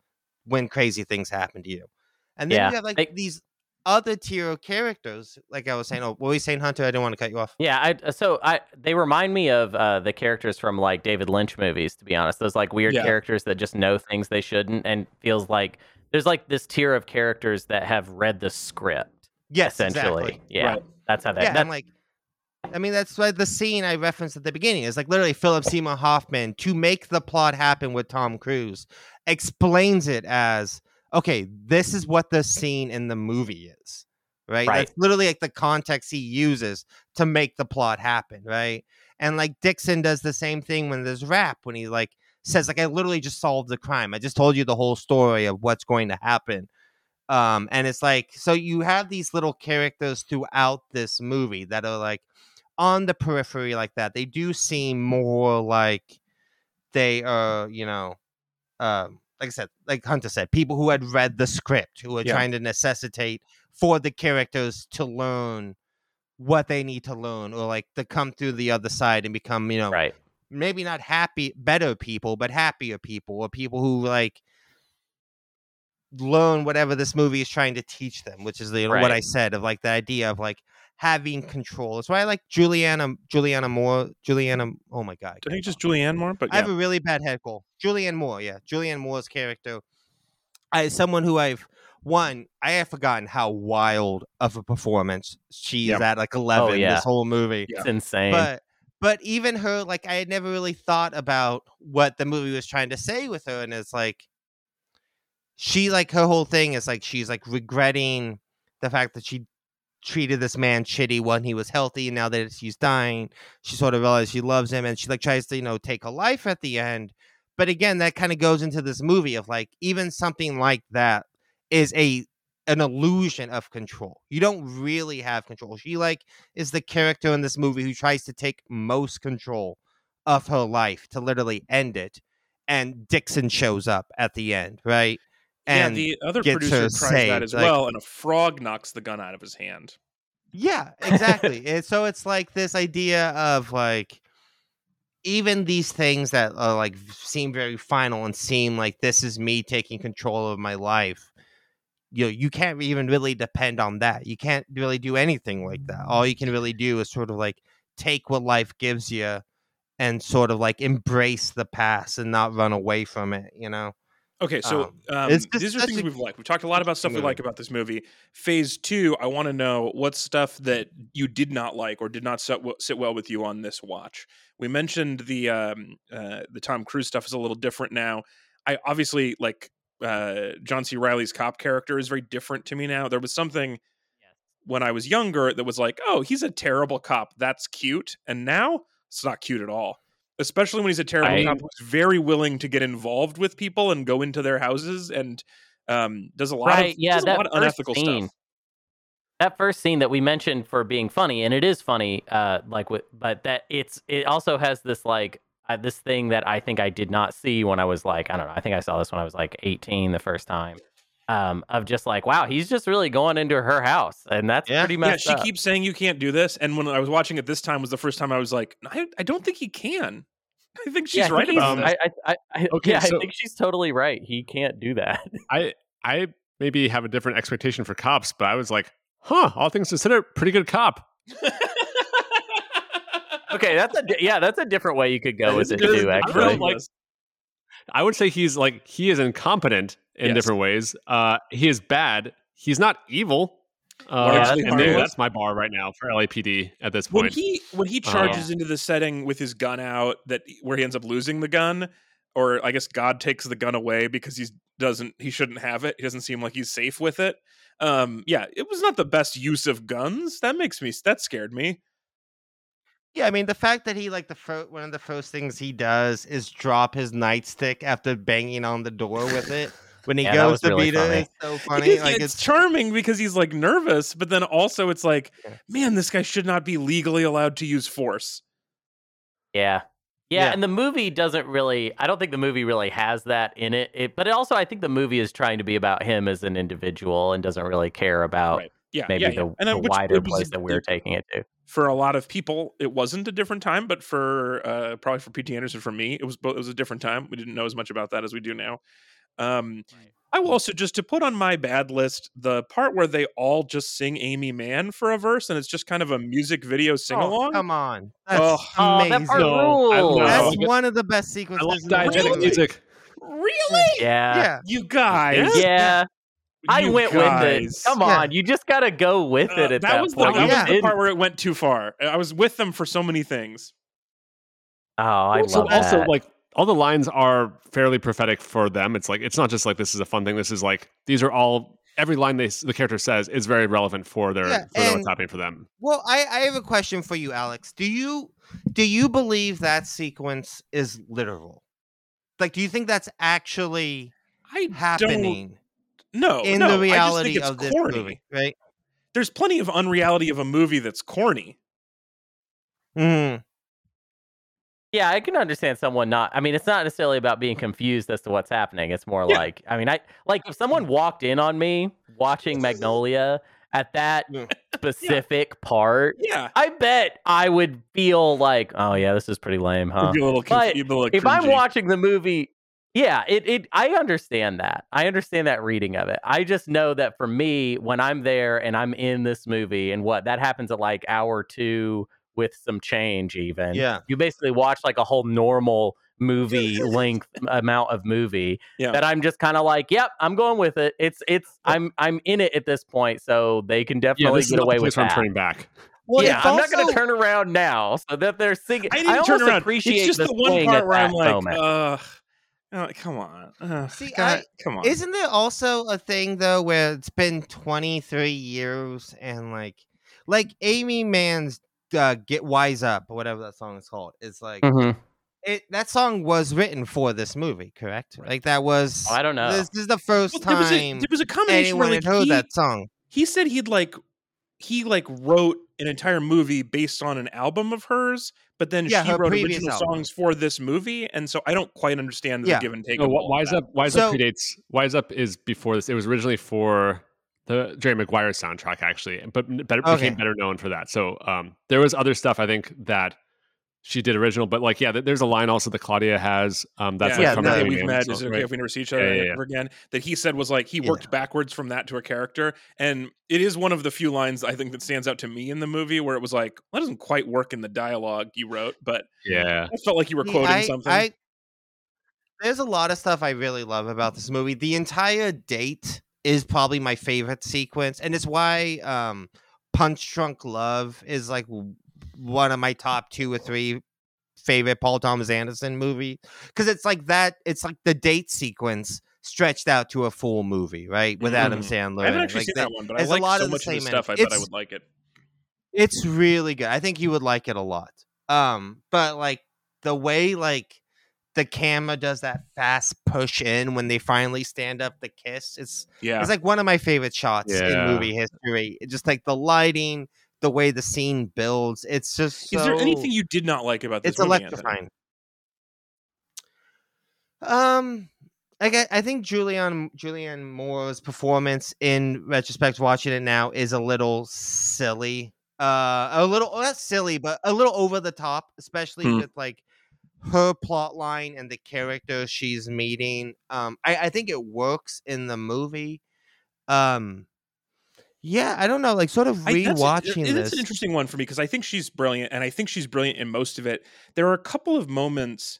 when crazy things happen to you and then Yeah, you have like they- these other tier of characters like i was saying oh what were you saying hunter i didn't want to cut you off Yeah, I so I they remind me of uh, the characters from like David Lynch movies. To be honest, those like weird Yeah. characters that just know things they shouldn't, and feels like there's like this tier of characters that have read the script. yes essentially, exactly. yeah, Right. that's how that. yeah that like i mean that's why the scene i referenced at the beginning is like literally philip seymour hoffman to make the plot happen with tom cruise explains it as okay this is what the scene in the movie is right, Right. that's literally like the context he uses to make the plot happen right? And like dixon does the same thing when there's rap when he like says like i literally just solved the crime. I just told you the whole story of what's going to happen. Um and it's like so you have these little characters throughout this movie that are like on the periphery like that they do seem more like they are you know um like i said like hunter said people who had read the script who are Yeah. trying to necessitate for the characters to learn what they need to learn or like to come through the other side and become you know right. maybe not happy better people but happier people or people who like learn whatever this movie is trying to teach them, which is the, what I said of like the idea of like having control. That's why I like Juliana Juliana Moore. Juliana, oh my god, I think just Julianne Moore, but I have a really bad head cold. Julianne Moore, yeah, Julianne Moore's character. I someone who I've one, I have forgotten how wild of a performance she is Yeah. at like oh, eleven yeah. this whole movie. It's insane. But but even her, like I had never really thought about what the movie was trying to say with her, and it's like she like her whole thing is like she's like regretting the fact that she treated this man shitty when he was healthy and now that she's dying she sort of realizes she loves him and she like tries to you know take a life at the end. But again that kind of goes into this movie of like even something like that is a an illusion of control. You don't really have control. She like is the character in this movie who tries to take most control of her life to literally end it and dixon shows up at the end right and yeah, the other producer tries that as like- well, and a frog knocks the gun out of his hand. Yeah, exactly. and so it's like this idea of like even these things that are like seem very final and seem like this is me taking control of my life. You know, you can't even really depend on that. You can't really do anything like that. All you can really do is sort of like take what life gives you and sort of like embrace the past and not run away from it, you know? Okay, so Um, um, just these are things a we've liked. We've talked a lot about stuff we like about this movie. Phase two, I want to know what stuff that you did not like or did not sit, sit well with you on this watch. We mentioned the um, uh, the Tom Cruise stuff is a little different now. I obviously like uh, John C. Reilly's cop character is very different to me now. There was something when I was younger that was like, oh, he's a terrible cop. That's cute, and now it's not cute at all. Especially when he's a terrible I- cop who's very willing to get involved with people and go into their houses and um, does a lot right, of yeah, that unethical scene, stuff. that first scene that we mentioned for being funny, and it is funny, uh, like with, but that it's it also has this like uh, this thing that I think I did not see when I was like I don't know, I think I saw this when I was like 18 the first time. Um, of just like, wow, he's just really going into her house, and that's Yeah. pretty much. Yeah, she up. keeps saying you can't do this, and when I was watching it this time was the first time I was like, I, I don't think he can. I think she's Yeah, I think right he's- about this. I, I, I, I, Okay, yeah, so- I think she's totally right. He can't do that. I I maybe have a different expectation for cops, but I was like, huh, all things considered, pretty good cop. okay, that's a yeah, that's a different way you could go That with it good. too. I Actually, really like- I would say he's like he is incompetent in Yes. different ways. Uh, he is bad. He's not evil. Uh, Largely and maybe that's my bar right now for LAPD at this point. when he when he Uh, charges into the setting with his gun out that where he ends up losing the gun or i guess god takes the gun away because he doesn't he shouldn't have it he doesn't seem like he's safe with it um yeah it was not the best use of guns that makes me that scared me Yeah, I mean the fact that he like the fir- one of the first things he does is drop his nightstick after banging on the door with it when he Yeah, goes to really beat funny. it. It's so funny. Because like it's, it's, charming because he's like nervous but then also it's like Yeah. man this guy should not be legally allowed to use force Yeah. yeah. Yeah. and the movie doesn't really I don't think the movie really has that in it. it but it also I think the movie is trying to be about him as an individual and doesn't really care about right yeah maybe yeah, the. And, uh, the which- wider it place that we're it- taking it to. For a lot of people, it wasn't a different time, but for uh, probably for PT Anderson, for me, it was bo- it was a different time. We didn't know as much about that as we do now. Um, I will also just to put on my bad list the part where they all just sing Aimee Mann for a verse, and it's just kind of a music video sing oh, along. come on, that's Oh. Oh, amazing. that part No, I rules. love That's one of the best sequences. I like in the diegetic movie. music. really? Yeah. Yeah, You guys? Yeah. I You went with it. guys. Come Yeah. on, you just gotta go with Uh, it at that, that, was the, point. that You was Yeah. the part where it went too far. I was with them for so many things. Oh, I also, love that. also like all the lines are fairly prophetic for them. It's like it's not just like this is a fun thing. This is like these are all every line they the character says is very relevant for their Yeah, for what's happening for them. Well, I, I have a question for you, Alex. Do you do you believe that sequence is literal? Like, do you think that's actually I don't happening no in no, the I just reality think it's of this corny. movie? Right? There's plenty of unreality of a movie that's corny. Mm. Yeah, I can understand someone not. I mean, it's not necessarily about being confused as to what's happening. It's more Yeah. like, I mean, I like if someone walked in on me watching Magnolia at that Yeah. specific part, Yeah. I bet I would feel like, oh yeah, this is pretty lame, huh? A little, conf- But a little If I'm watching the movie Yeah, it, it I understand that. I understand that reading of it. I just know that for me, when I'm there and I'm in this movie and what that happens at like hour two with some change even. Yeah. You basically watch like a whole normal movie length amount of movie Yeah. that I'm just kind of like, yep, I'm going with it. It's it's I'm I'm in it at this point, so they can definitely this is get away with place I'm that. turning back. Well, yeah, I'm not going to turn around now, so that they're singing. I didn't almost turn around. appreciate it's just the the one part at where I'm that like, moment. Ugh. Oh, come on. Ugh, See, God, I- come on. Isn't there also a thing though where it's been 23 years and like like Aimee Mann's uh, "Get Wise Up" or whatever that song is called? It's like Mhm. it. That song was written for this movie, correct? Like that was. Oh, I don't know. This, this is the first Well, there was a time there was a combination anyone where like had heard he, that song. he said he'd like he like wrote an entire movie based on an album of hers, but then Yeah, she her wrote original album. songs for this movie, and so I don't quite understand the Yeah. give and take. No, of Wi- all Wise that. Up. Wise So- Up predates. Wise Up is before this. It was originally for the Jerry Maguire soundtrack, actually, but better Okay. became better known for that. So um, there was other stuff I think that she did original, but like yeah, there's a line also that Claudia has. Um, that's yeah, like from now the that we've Man, met, so- is it okay right. if we never see each other Yeah, yeah, yeah. ever again? That he said was like he Yeah. worked backwards from that to a character, and it is one of the few lines I think that stands out to me in the movie where it was like that doesn't quite work in the dialogue you wrote, but Yeah. I felt like you were See, quoting I- something. I, there's a lot of stuff I really love about this movie. The entire date is probably my favorite sequence, and it's why um, Punch Drunk Love is like w- one of my top two or three favorite Paul Thomas Anderson movie because it's like that. It's like the date sequence stretched out to a full movie, right? With Adam Mhm. Sandler. I haven't actually Like, seen that one, but I there's a like lot so of the much of the same stuff. I thought I would like it. it's really good. I think you would like it a lot. Um, but like the way like the camera does that fast push in when they finally stand up the kiss, it's Yeah, it's like one of my favorite shots in movie history. Just like the lighting, the way the scene builds. It's just is there anything you did not like about this? it's electrifying. Um, I get. I think Julianne Julianne Moore's performance in retrospect, watching it now, is a little silly. Uh, a little not silly, but a little over the top, especially Hmm. with like her plot line and the character she's meeting. Um, I, I think it works in the movie. Um, yeah, I don't know, like sort of I- that's rewatching this. It's an interesting one for me because I think she's brilliant, and I think she's brilliant in most of it. There are a couple of moments.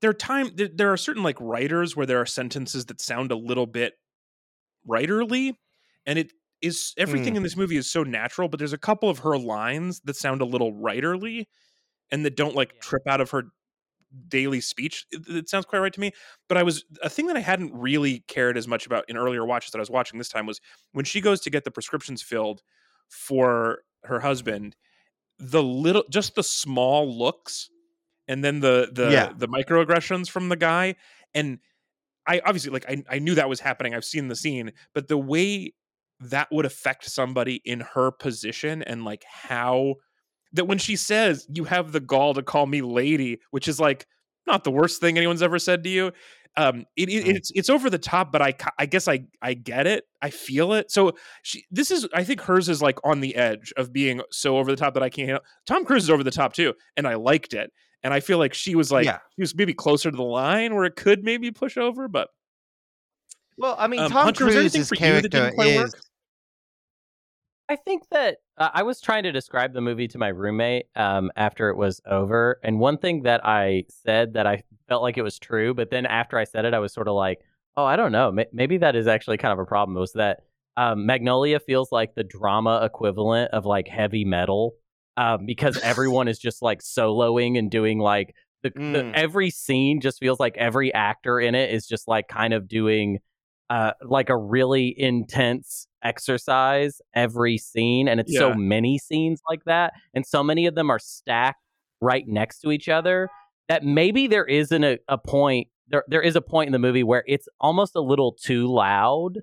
There are time. There, there are certain like writers where there are sentences that sound a little bit writerly, and it is everything Hmm. in this movie is so natural. But there's a couple of her lines that sound a little writerly, and that don't like Yeah. trip out of her daily speech. It, it sounds quite right to me. But I was a thing that I hadn't really cared as much about in earlier watches that I was watching this time was when she goes to get the prescriptions filled for her husband the little just the small looks and then the the Yeah. the microaggressions from the guy and i obviously like I, I knew that was happening i've seen the scene but the way that would affect somebody in her position and like how that when she says you have the gall to call me lady which is like not the worst thing anyone's ever said to you um it, it- Mm. it's it's over the top but i i guess i i get it i feel it so she this is i think hers is like on the edge of being so over the top that i can't handle tom cruise is over the top too and i liked it and i feel like she was like Yeah. she was maybe closer to the line where it could maybe push over but well, I mean, Um, Tom Hunter, was anything Cruise's for you character quite work? is I think that uh, I was trying to describe the movie to my roommate um, after it was over, and one thing that I said that I felt like it was true, but then after I said it, I was sort of like, "Oh, I don't know. May- Maybe that is actually kind of a problem." Was that um, Magnolia feels like the drama equivalent of like heavy metal um, because everyone is just like soloing and doing like the, the Mm. every scene just feels like every actor in it is just like kind of doing uh, like a really intense exercise every scene, and it's so many scenes like that, and so many of them are stacked right next to each other that maybe there isn't a, a point there there is a point in the movie where it's almost a little too loud,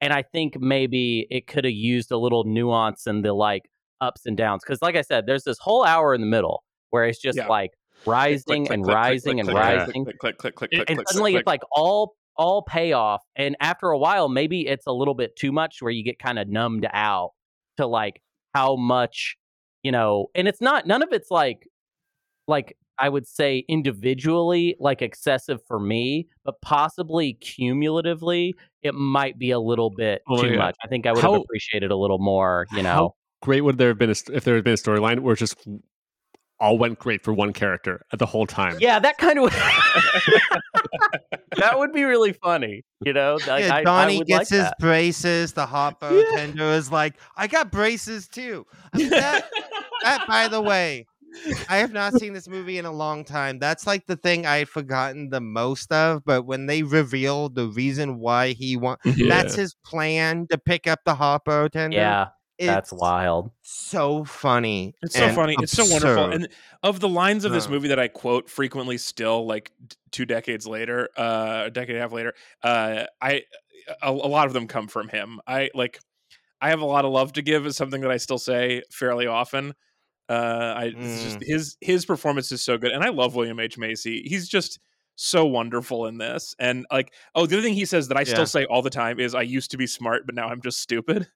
and I think maybe it could have used a little nuance in the like ups and downs because, like I said, there's this whole hour in the middle where it's just Yeah. like rising Click, and click, click, rising click, and click, click, rising click click click click and, click and suddenly click, it's like all all payoff and after a while maybe it's a little bit too much where you get kind of numbed out to like how much you know and it's not none of it's like like I would say individually like excessive for me, but possibly cumulatively it might be a little bit Oh too God. much. I think I would How- have appreciated a little more, you know. great would there have been a, if there had been a storyline where just all went great for one character the whole time? Yeah, that kind of that would be really funny, you know. Like, yeah, I, I Donnie would gets like his that. braces. The hot bartender is like, "I got braces too." I mean, that, that, by the way, I have not seen this movie in a long time. That's like the thing I had forgotten the most of. But when they reveal the reason why he wants, Yeah. that's his plan to pick up the hot bartender. Yeah, that's wild. So funny. It's so and funny. It's so wonderful. And of the lines of this movie that I quote frequently, still like two decades later, uh, a decade and a half later, uh, I a, a lot of them come from him. I like. I have a lot of love to give is something that I still say fairly often. Uh, I it's just his his performance is so good, and I love William H Macy. He's just so wonderful in this. And like, oh, the other thing he says that I Yeah. still say all the time is, "I used to be smart, but now I'm just stupid."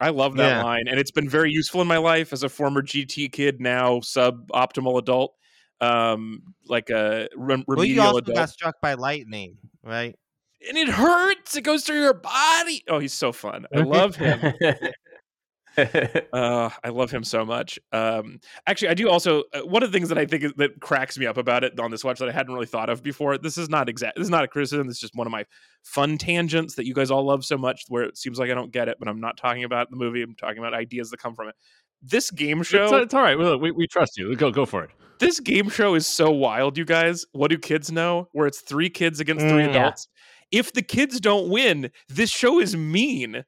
I love that Yeah. line, and it's been very useful in my life as a former GT kid, now suboptimal adult, um, like a rem- well, you also adult. got struck by lightning, right? and it hurts. It goes through your body. Oh, he's so fun. I love him. Uh, I love him so much. Um, actually, I do also. Uh, one of the things that I think is, that cracks me up about it on this watch that I hadn't really thought of before. This is not exact. This is not a criticism. This is just one of my fun tangents that you guys all love so much. Where it seems like I don't get it, but I'm not talking about the movie. I'm talking about ideas that come from it. This game show. It's, it's all right. Look, we, we trust you. Go go for it. this game show is so wild, you guys. What do kids know? Where it's three kids against three Mm. Yeah. adults. If the kids don't win, this show is mean.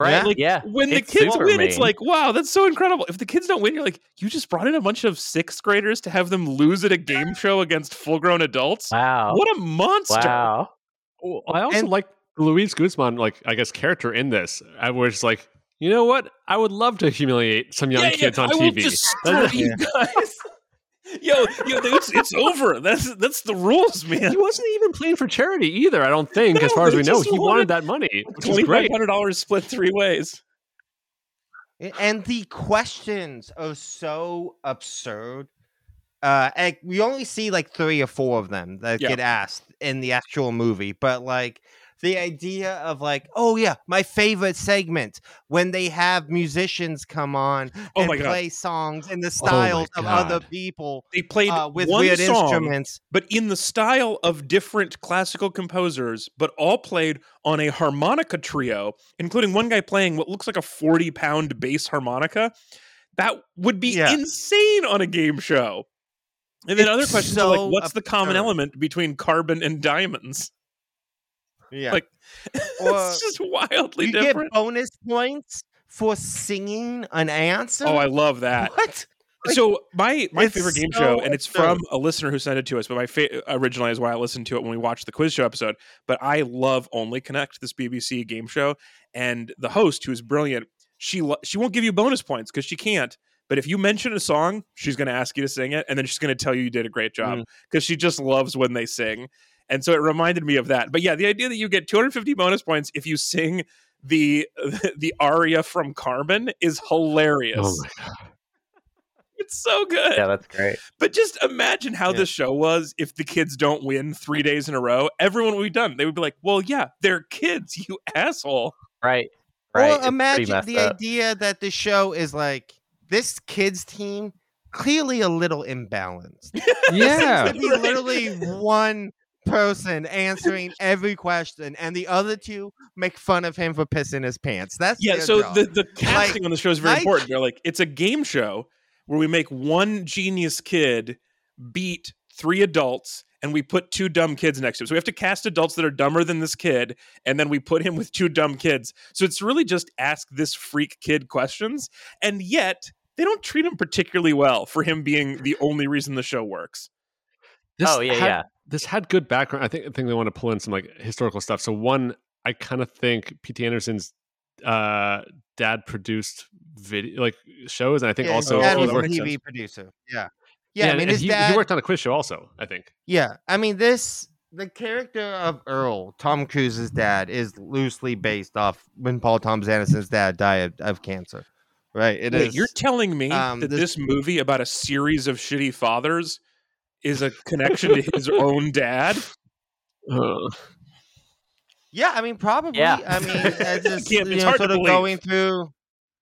Right? Yeah. Like, yeah. When the kids super win, it's like, wow, that's so incredible. If the kids don't win, you're like, you just brought in a bunch of sixth graders to have them lose at a game show against full grown adults. wow. What a monster. Wow. Well, I also And- like Luis Guzman, like I guess character in this. I was like, you know what? I would love to humiliate some young Yeah, kids yeah, on I will TV. destroy you guys. Yo, yo, it's, it's over. That's that's the rules, man. he wasn't even playing for charity either. I don't think, as far as we know, just he wanted wanted that money, which is Twenty five great. hundred dollars split three ways. and the questions are so absurd. Uh, and we only see like three or four of them that Yeah. get asked in the actual movie, but like the idea of like, oh yeah, my favorite segment when they have musicians come on Oh and play songs in the Oh styles of other people They played uh, with weird song, instruments. but in the style of different classical composers, but all played on a harmonica trio, including one guy playing what looks like a 40 pound bass harmonica. That would be Yeah. insane on a game show. And then It's other questions are like, so what's the common element between carbon and diamonds? Yeah, Like, Or it's just wildly you different. get bonus points for singing an oh, answer. Oh, I love that. what? Like, so my my favorite game so show, and it's from a listener who sent it to us. But my fa- uh, originally is why I listened to it when we watched the quiz show episode. But I love Only Connect, this BBC game show, and the host, who is brilliant, she lo- she won't give you bonus points because she can't. But if you mention a song, she's going to ask you to sing it, and then she's going to tell you you did a great job mm. because she just loves when they sing. And so it reminded me of that. But yeah, the idea that you get 250 bonus points if you sing the the aria from Carbon is hilarious. Oh my god! It's so good. Yeah, that's great. But just imagine how Yeah. this show was if the kids don't win three days in a row. Everyone would be done. They would be like, "Well, yeah, they're kids, you asshole." Right. Right. Well, It's imagine the up. idea that the show is like this kids team clearly a little imbalanced. Yeah, Seems literally one person answering every question, and the other two make fun of him for pissing his pants. That's Yeah. So job. the the casting on the show is very Mike- important. They're like, it's a game show where we make one genius kid beat three adults. And we put two dumb kids next to him. So we have to cast adults that are dumber than this kid, and then we put him with two dumb kids. So it's really just ask this freak kid questions. And yet, they don't treat him particularly well for him being the only reason the show works. This oh yeah, had- yeah. This had good background. I think I think they want to pull in some like historical stuff. So one, I kind of think P.T. Anderson's uh, dad produced video like shows, and I think Yeah, also his dad was a TV sense. producer. Yeah, yeah. I mean, and his he, dad. he worked on a quiz show also. I think. Yeah, I mean this the character of Earl, Tom Cruise's dad, is loosely based off when Paul Thomas Anderson's dad died of, of cancer. right? It is. Wait, you're telling me Um, that this- this movie about a series of shitty fathers is a connection to his own dad? Uh, yeah, I mean, probably. Yeah. I mean, it's just Can't- you it's know, hard sort of believe. going through.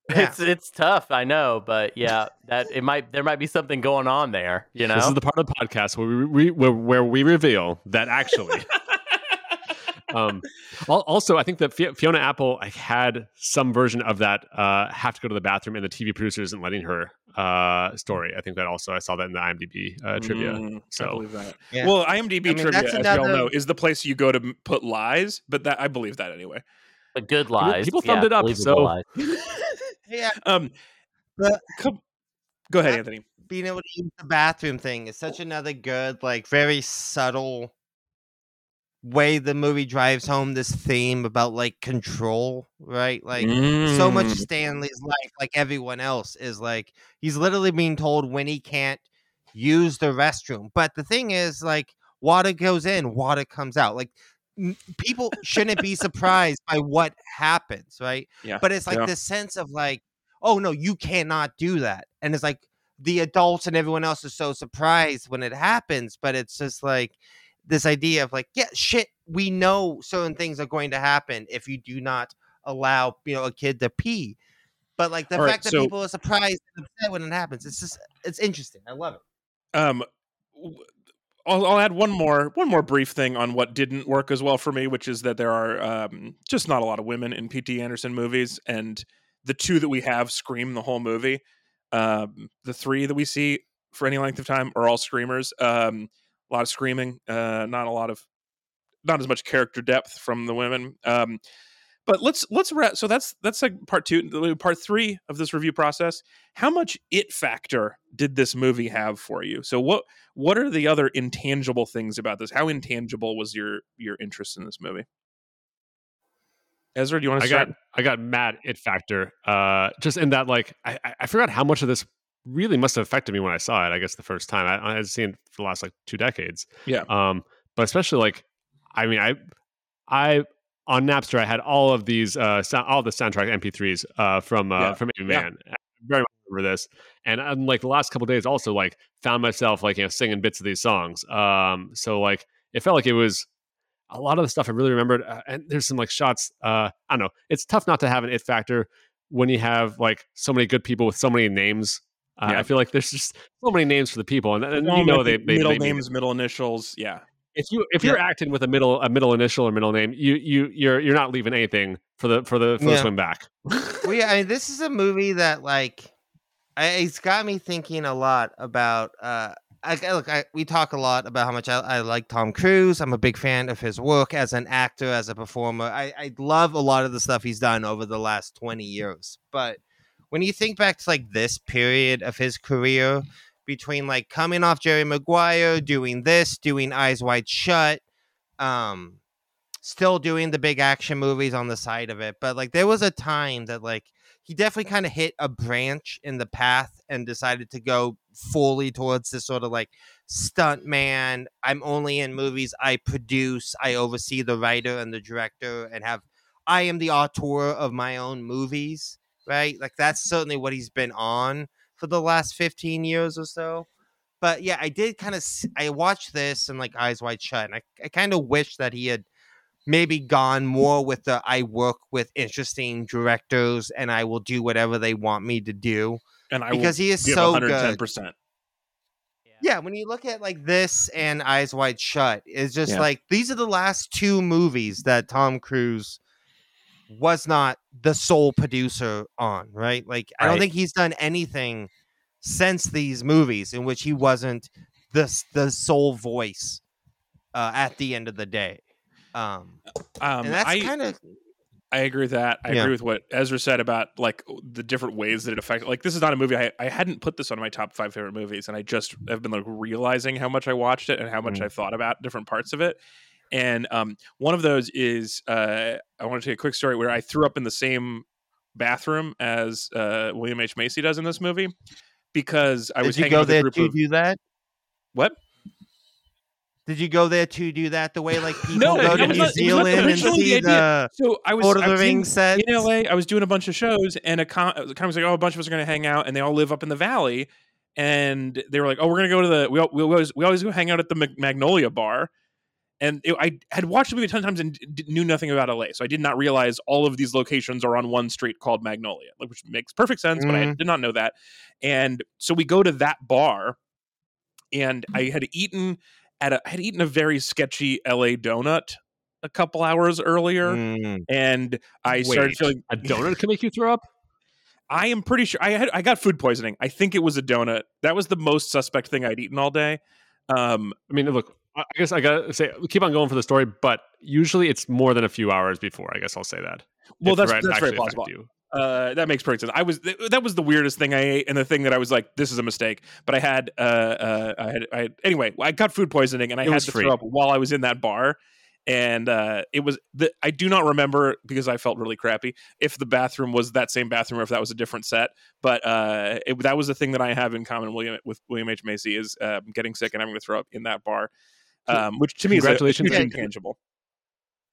Yeah. It's it's tough, I know, but yeah, that it might there might be something going on there, you know. This is the part of the podcast where we re- where, where we reveal that actually. um, also, I think that Fiona Apple had some version of that uh, have to go to the bathroom, and the TV producer isn't letting her uh, story. I think that also I saw that in the IMDb uh, trivia. Mm, I So- believe that. Yeah. Well, IMDb I mean, trivia, that's as we all know, is the place you go to put lies. But that I believe that anyway. But good lies. people thumbed yeah, it up, so- yeah, Um, But- come, go ahead, Anthony. being able to use the bathroom thing is such another good, like, very subtle way the movie drives home this theme about like control, right? Like so much Mm. Stanley's life, like everyone else, is like he's literally being told when he can't use the restroom. But the thing is, like, water goes in, water comes out. Like people shouldn't be surprised by what happens, right? Yeah, But it's like yeah. this sense of like, oh no, you cannot do that. And it's like the adults and everyone else is so surprised when it happens, but it's just like this idea of like, yeah, shit, we know certain things are going to happen if you do not allow, you know, a kid to pee. But like the All right, fact that so- people are surprised and upset when it happens, it's just it's interesting. I love it. Um, I'll, I'll add one more one more brief thing on what didn't work as well for me, which is that there are um, just not a lot of women in P.T. Anderson movies, and the two that we have scream the whole movie. Um, the three that we see for any length of time are all screamers. Um, a lot of screaming, uh, not a lot of, not as much character depth from the women. Um, but let's let's wrap. So that's that's like part two, part three of this review process. How much it factor did this movie have for you? So what what are the other intangible things about this? How intangible was your your interest in this movie? Ezra, do you want to I start? got I got mad it factor. Uh, just in that like I, I- I forgot how much of this really must have affected me when I saw it. I guess the first time I, I had seen it for the last like two decades. Yeah. Um, but especially like, I mean, I I on Napster I had all of these uh sound, all the soundtrack MP3s uh from uh Yeah. from Aimee Yeah. Mann. I very much remember this, and um, like the last couple days also like found myself like you know singing bits of these songs. Um, so like it felt like it was a lot of the stuff I really remembered. Uh, and there's some like shots. Uh, I don't know. It's tough not to have an it factor when you have like so many good people with so many names. Uh, Yeah. I feel like there's just so many names for the people, and, and you know they, they middle they names, middle initials. Yeah, If you if you're acting with a middle a middle initial or middle name, you you you're you're not leaving anything for the for the for the Yeah. swim back. well, yeah, I mean, this is a movie that like I, it's got me thinking a lot about. uh I, I- look, I, we talk a lot about how much I, I like Tom Cruise. I'm a big fan of his work as an actor, as a performer. I, I love a lot of the stuff he's done over the last 20 years. But when you think back to like this period of his career, between like coming off Jerry Maguire, doing this, doing Eyes Wide Shut, um, still doing the big action movies on the side of it. But like there was a time that like he definitely kind of hit a branch in the path and decided to go fully towards this sort of like stunt man. I'm only in movies I produce, I oversee the writer and the director, and have I am the auteur of my own movies, right? Like that's certainly what he's been on for the last 15 years or so. But yeah, I did kind of I watched this and like eyes wide shut, and I, I kind of wish that he had maybe gone more with the I work with interesting directors and I will do whatever they want me to do and I because he is give so 110. good. Yeah, when you look at like this and Eyes Wide Shut, it's just Yeah. like these are the last two movies that Tom Cruise was not the sole producer on, right? Like I don't think he's done anything since these movies in which he wasn't the the sole voice uh, at the end of the day. Um, Um, and that's I, kind of I agree with that. I Yeah. agree with what Ezra said about like the different ways that it affected. Like this is not a movie I, I hadn't put this on my top five favorite movies, and I just have been like realizing how much I watched it and how much Mm. I thought about different parts of it. And um, one of those is uh, I want to tell you a quick story where I threw up in the same bathroom as uh, William H Macy does in this movie because I did was you hanging go with a there group to of do that? what Did you go there to do that the way like people No, go to New not- it was not Zealand and see the So I was, Lord of I the Rings sets? in LA. I was doing a bunch of shows, and a the con was like, "Oh, a bunch of us are going to hang out," and they all live up in the valley. And they were like, "Oh, we're going to go to the we, we always we always go hang out at the Magnolia Bar." And it, I had watched the movie a ton of times and d- knew nothing about LA, so I did not realize all of these locations are on one street called Magnolia, which makes perfect sense. But I Mhm. did not know that. And so we go to that bar, and I had eaten at a I had eaten a very sketchy LA donut a couple hours earlier Mm. and I started feeling a donut can make you throw up. I am pretty sure I had I got food poisoning. I think it was a donut. That was the most suspect thing I'd eaten all day. Um, I mean, look, I guess I gotta say, keep on going for the story, but usually it's more than a few hours before. I guess I'll say that. well, that's that's very plausible. you. Uh, that makes perfect sense. I was th- that was the weirdest thing I ate, and the thing that I was like, "This is a mistake." But I had, uh, uh, I had, I had, anyway. I got food poisoning, and I It had to free. throw up while I was in that bar. And uh, it was the I do not remember because I felt really crappy if the bathroom was that same bathroom or if that was a different set. But uh, it, that was the thing that I have in common William with William H Macy is uh, getting sick and having to throw up in that bar, um, which to me is a- a Congratulations. huge Yeah. intangible.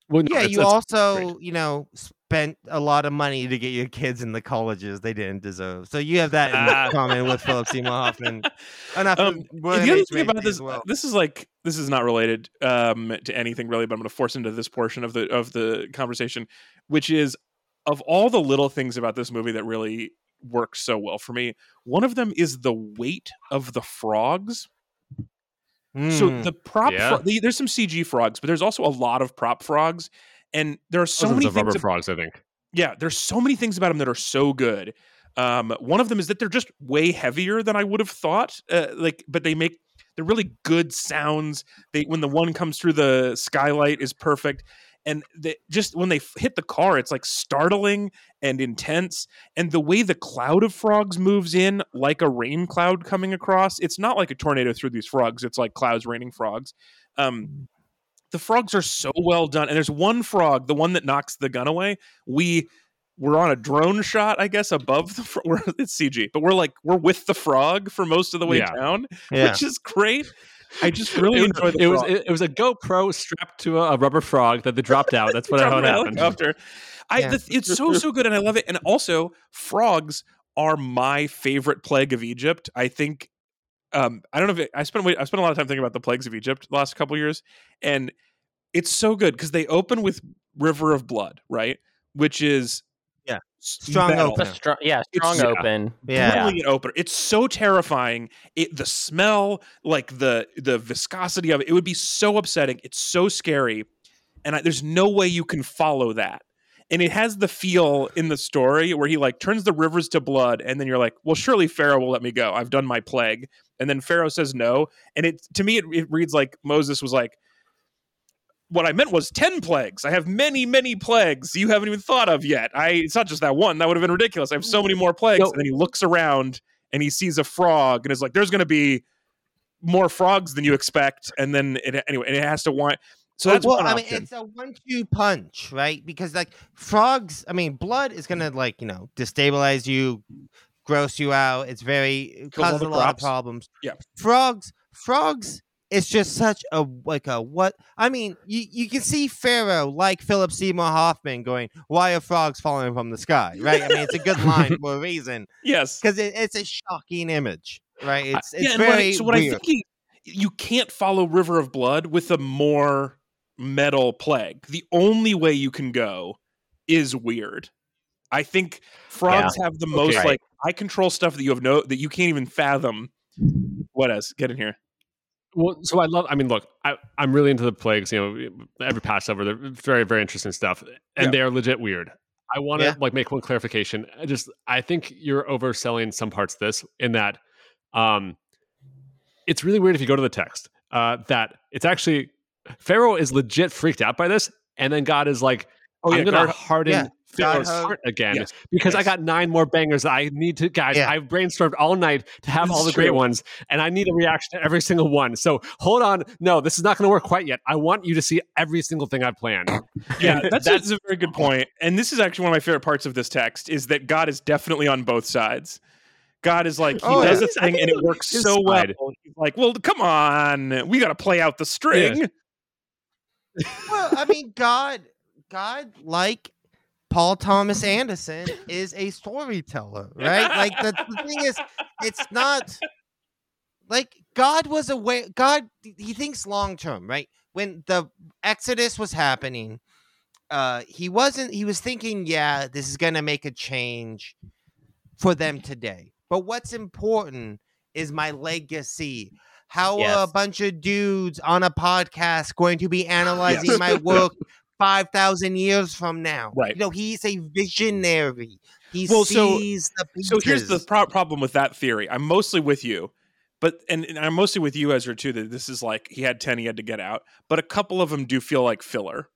Well, no, Yeah, you also, great. you know, spent a lot of money to get your kids in the colleges they didn't deserve. So you have that in Ah. common with Philip Seymour Hoffman. Enough Um, the other thing about this, well. this is like this is not related um, to anything really, but I'm going to force into this portion of the of the conversation, which is of all the little things about this movie that really works so well for me. One of them is the weight of the frogs. So Mm. the prop, Yeah. fro- the- there's some CG frogs, but there's also a lot of prop frogs, and there are so Dozens many of rubber ab- frogs. I think. yeah, there's so many things about them that are so good. Um, one of them is that they're just way heavier than I would have thought. Uh, like, but they make they're really good sounds. They when the one comes through the skylight is perfect, and they, just when they hit the car, it's like startling and intense. And the way the cloud of frogs moves in, like a rain cloud coming across, it's not like a tornado through these frogs. It's like clouds raining frogs. Um, the frogs are so well done, and there's one frog, the one that knocks the gun away. We we're on a drone shot, I guess, above the. Fro- we're, it's CG, but we're like we're with the frog for most of the way Yeah. down, yeah. which is great. I just really it, enjoy the. it was frog. it, it was a GoPro strapped to a, a rubber frog that they dropped out. That's what Drop how happened. helicopter. I Yeah. the, it's so so good, and I love it. And also, frogs are my favorite plague of Egypt. I think. Um, I don't know if it, I spent I spent a lot of time thinking about the plagues of Egypt the last couple years, and it's so good because they open with River of Blood, right? Which is Yeah. s- Strong metal. opener. A strong, yeah, It's- strong yeah. open. Yeah. brilliant opener. It's so terrifying. It the smell, like the the viscosity of it, it would be so upsetting. It's so scary, and I, there's no way you can follow that. And it has the feel in the story where he like turns the rivers to blood, and then you're like, well, surely Pharaoh will let me go. I've done my plague, and then Pharaoh says no, and it to me it, it reads like Moses was like. What I meant was ten plagues. I have many, many plagues you haven't even thought of yet. I it's not just that one. That would have been ridiculous. I have so many more plagues. And then he looks around and he sees a frog and is like, "There's going to be more frogs than you expect." And then it anyway, and it has to want. So oh, that's well, one I mean, it's a one-two punch, right? Because like frogs, I mean, blood is gonna like you know destabilize you, gross you out. It's very it causes a lot of problems. Yeah. frogs, frogs. It's just such a like a what? I mean, you you can see Pharaoh like Philip Seymour Hoffman going, "Why are frogs falling from the sky?" Right? I mean, it's a good line for a reason yes. because it, it's a shocking image, right? It's it's yeah, I- very so what I weird. think he, you can't follow River of Blood with a more metal plague. The only way you can go is weird. I think frogs have the most Okay. like I control stuff that you have no that you can't even fathom. What else? Get in here. Well, so I love. I mean, look, I, I'm really into the plagues. You know, every Passover, they're very, very interesting stuff, and Yeah. they are legit weird. I want to Yeah. like make one clarification. I just, I think you're overselling some parts of this in that, um, it's really weird if you go to the text uh, that it's actually Pharaoh is legit freaked out by this, and then God is like, Oh, I'm yeah, gonna God- harden God ho- heart again Yes, because I got nine more bangers. I need to, guys. Yeah. I've brainstormed all night to have This all is the great true. ones, and I need a reaction to every single one. So hold on, no, this is not going to work quite yet. I want you to see every single thing I've planned. Yeah, that's, that's a very good point. And this is actually one of my favorite parts of this text is that God is definitely on both sides. God is like he Oh, does yeah. a thing and it works His so well. He's like, well, come on, we got to play out the string. well, I mean, God, God, like Paul Thomas Anderson, is a storyteller, right? Like the, the thing is, it's not like God was aware. God, he thinks long term, right? When the Exodus was happening, uh, he wasn't. He was thinking, yeah, this is gonna make a change for them today. But what's important is my legacy. How are a bunch of dudes on a podcast going to be analyzing my work five thousand years from now? Right. You know, he's a visionary. He Well, so- sees the So here's the pro- problem with that theory. I'm mostly with you, but and, and I'm mostly with you, Ezra, too. That this is like he had ten, he had to get out, but a couple of them do feel like filler.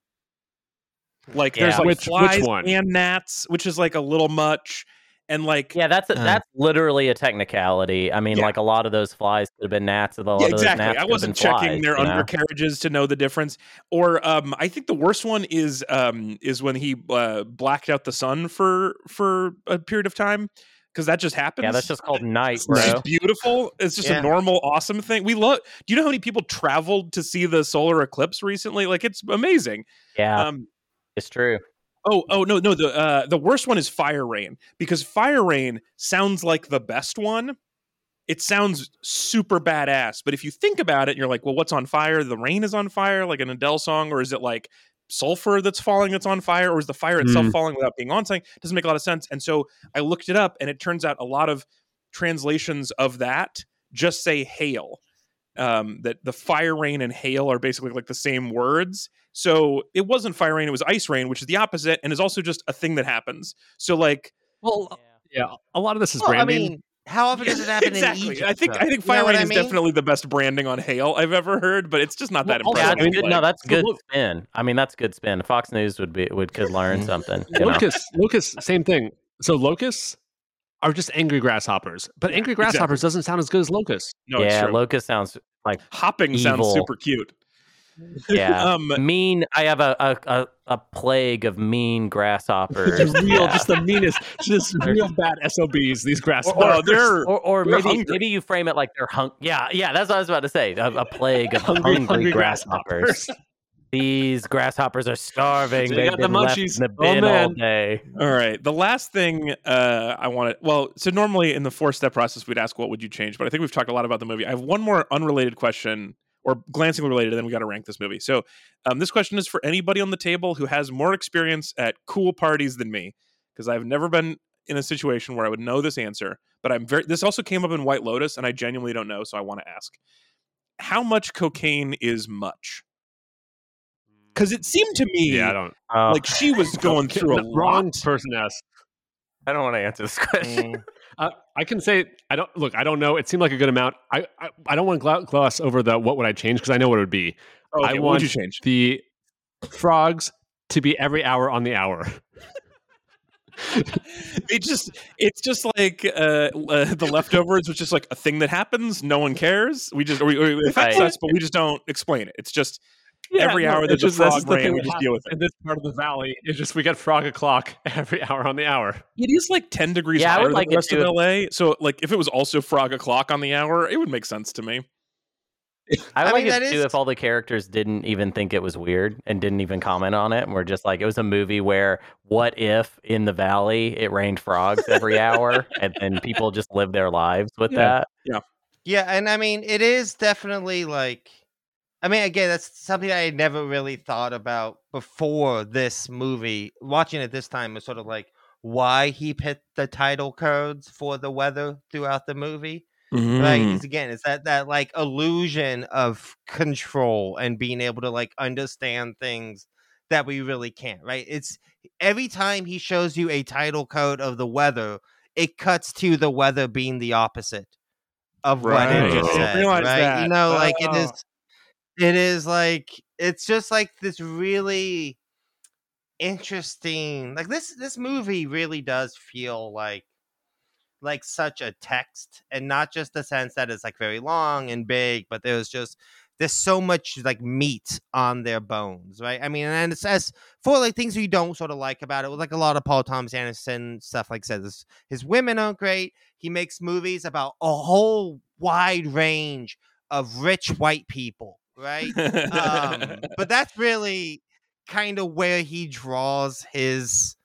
Like there's like Which- which flies one? and gnats, which is like a little much, and like Yeah, that's a, Uh. that's literally a technicality. I mean, Yeah. like a lot of those flies could have been gnats. A lot Yeah, of those exactly. gnats I wasn't checking flies, their you know? undercarriages to know the difference. Or um, I think the worst one is um, is when he uh, blacked out the sun for for a period of time because that just happens. Yeah, that's just called night, It's bro. just beautiful. It's just Yeah. a normal, awesome thing. We love. Do you know how many people traveled to see the solar eclipse recently? Like it's amazing. Yeah, Um, it's true. Oh, oh no, no. The uh, the worst one is fire rain because fire rain sounds like the best one. It sounds super badass, but if you think about it, you're like, well, what's on fire? The rain is on fire, like an Adele song, or is it like sulfur that's falling that's on fire, or is the fire itself Mm. falling without being on something? Doesn't make a lot of sense. And so I looked it up, and it turns out a lot of translations of that just say hail. Um, that the fire rain and hail are basically like the same words. So it wasn't fire rain; it was ice rain, which is the opposite, and is also just a thing that happens. So like, Well, yeah, a lot of this is Well, I branding. mean, how often does it happen exactly. in Egypt? I think though? I think You know fire rain I is definitely the best branding on hail I've ever heard, but it's just not that Well, also, Yeah, impressive. that's I mean, good. No, that's good look- spin. I mean, that's good spin. Fox News would be would could learn mm-hmm. something. You know? Locust, locust, same thing. So locusts are just angry grasshoppers, but angry exactly. grasshoppers doesn't sound as good as locusts. no, it's yeah, true. locust sounds like Hopping sounds super cute. Yeah. Um, mean. I have a, a, a, plague of mean grasshoppers. Just real, Yeah. just the meanest, just real bad SOBs. These grasshoppers. oh, they're or, or They're maybe hungry. maybe you frame it like they're hung. Yeah, yeah, that's what I was about to say. A, a plague of Hungry, hungry, hungry grasshoppers. These grasshoppers are starving. They They've got the munchies. in the Oh, bin all day. All right. The last thing uh, I want to, well, so normally in the four step process, we'd ask, what would you change? But I think we've talked a lot about the movie. I have one more unrelated question or glancingly related, and then we got to rank this movie. So um, this question is for anybody on the table who has more experience at cool parties than me, because I've never been in a situation where I would know this answer. But I'm very, this also came up in White Lotus, and I genuinely don't know. So I want to ask how much cocaine is much? Because it seemed to me yeah, I don't. Oh, like she was going through a wrong lot. person asked. I don't want to answer this question. Uh, I can say I don't look. I don't know. It seemed like a good amount. I I, I don't want to gloss over the what would I change because I know what it would be. Oh, I what want would you change? the frogs to be every hour on the hour. it just it's just like uh, uh the leftovers which is like a thing that happens no one cares we just or, or it affects us but we just don't explain it it's just Yeah, every no, hour that it's just that's frog the ran we just deal with it in this part of the valley. It's just we get frog o'clock every hour on the hour. it is like 10 degrees Yeah, I higher would than like the rest of la so like if it was also frog o'clock on the hour it would make sense to me I would I like mean, it that too is- if all the characters didn't even think it was weird and didn't even comment on it, and we're just like it was a movie where what if in the valley it rained frogs every hour, and then people just live their lives with Yeah. that. Yeah. Yeah, and I mean, it is definitely like, I mean, again, that's something I had never really thought about before this movie. Watching it this time was sort of like why he picked the title codes for the weather throughout the movie. Right? Mm. It's again, it's that that like illusion of control and being able to like understand things that we really can't. Right? It's every time he shows you a title code of the weather, it cuts to the weather being the opposite of what Right. it just said. Right? that. You know, like it Oh. is. It is like it's just like this really interesting. Like this this movie really does feel like like such a text and not just the sense that it's like very long and big but there's just there's so much like meat on their bones, right? I mean, and it says for like things you don't sort of like about it, like a lot of Paul Thomas Anderson stuff. Like says his women aren't great. He makes movies about a whole wide range of rich white people, right? um, but that's really kind of where he draws his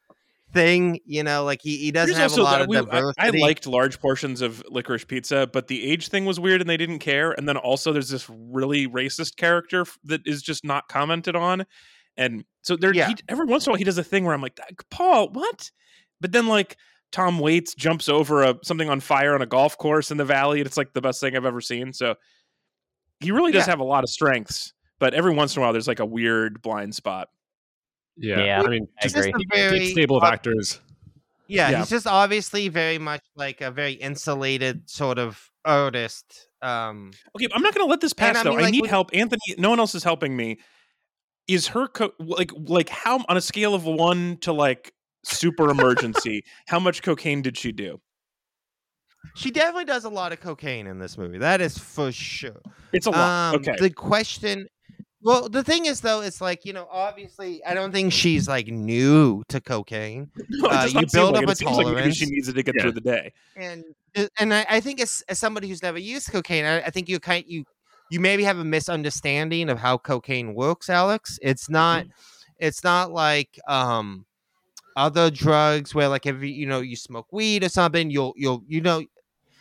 thing. You know, like he, he doesn't Here's have a lot that of we- I- diversity. I, liked large portions of licorice pizza, but the age thing was weird and they didn't care. And then also there's this really racist character that is just not commented on. And so there, Yeah. he, every once in a while he does a thing where I'm like, Paul, what? But then like Tom Waits jumps over a something on fire on a golf course in the valley, and it's like the best thing I've ever seen. So he really does Yeah. have a lot of strengths, but every once in a while there's like a weird blind spot. Yeah, Yeah, I mean, I just Just agree. a a very stable of actors. Yeah, Yeah. he's just obviously very much like a very insulated sort of artist. Um, Okay, I'm not going to let this And pass I though. mean, I need when- help. Anthony, no one else is helping me. Is her co- like like how on a scale of 1 to like super emergency, how much cocaine did she do? She definitely does a lot of cocaine in this movie. That is for sure. It's a lot. Um, okay. The question, well, the thing is though, it's like you know, obviously, I don't think she's like new to cocaine, No, uh, you not seem build like up it. a It seems like maybe she needs it to get Yeah. through the day. and uh, and I, I think as, as somebody who's never used cocaine, I, I think you kind you you maybe have a misunderstanding of how cocaine works, Alex. It's not it's not like um other drugs where like if you you know you smoke weed or something, you'll you'll you know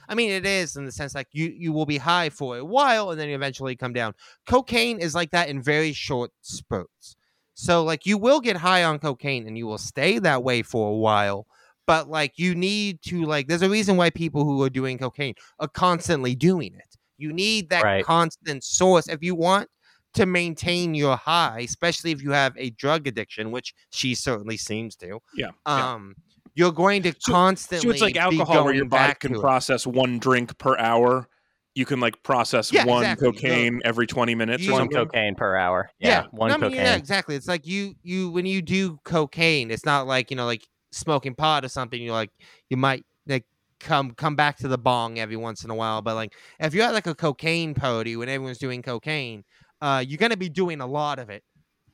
I mean it is in the sense like you you will be high for a while and then you eventually come down. Cocaine is like that in very short spurts. So like you will get high on cocaine and you will stay that way for a while but like you need to like there's a reason why people who are doing cocaine are constantly doing it you need that Right. constant source if you want to maintain your high especially if you have a drug addiction which she certainly seems to Yeah, yeah. um you're going to So- constantly So it's like alcohol where your body can to it. process one drink per hour. You can like process Yeah, one exactly. cocaine every 20 minutes You- or One something. cocaine per hour. Yeah, one I mean, cocaine. yeah, exactly. It's like you you when you do cocaine, it's not like you know like smoking pot or something. You're like you might like come come back to the bong every once in a while, but like if you're at like a cocaine party when everyone's doing cocaine, uh, you're gonna be doing a lot of it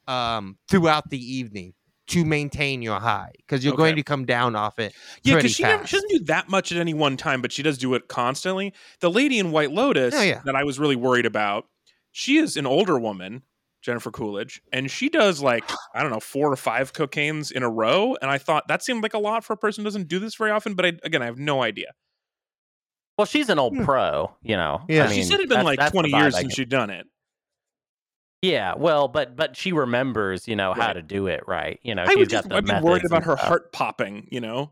um throughout the evening to maintain your high because you're going to come down off it. Yeah, because she, never- she doesn't do that much at any one time, but she does do it constantly. The lady in White Lotus Oh, yeah. that I was really worried about, she is an older woman, Jennifer Coolidge, and she does like, I don't know, four or five cocaines in a row. And I thought that seemed like a lot for a person who doesn't do this very often, but I, again, I have no idea. Well, she's an old Hmm. pro, you know. Yeah. I she mean, said it'd been that's- like that's 20 years since get. she'd done it. Yeah, well, but but she remembers, you know, how to do it right. You know, I she's would got just the I'd be worried about her stuff. heart popping, you know?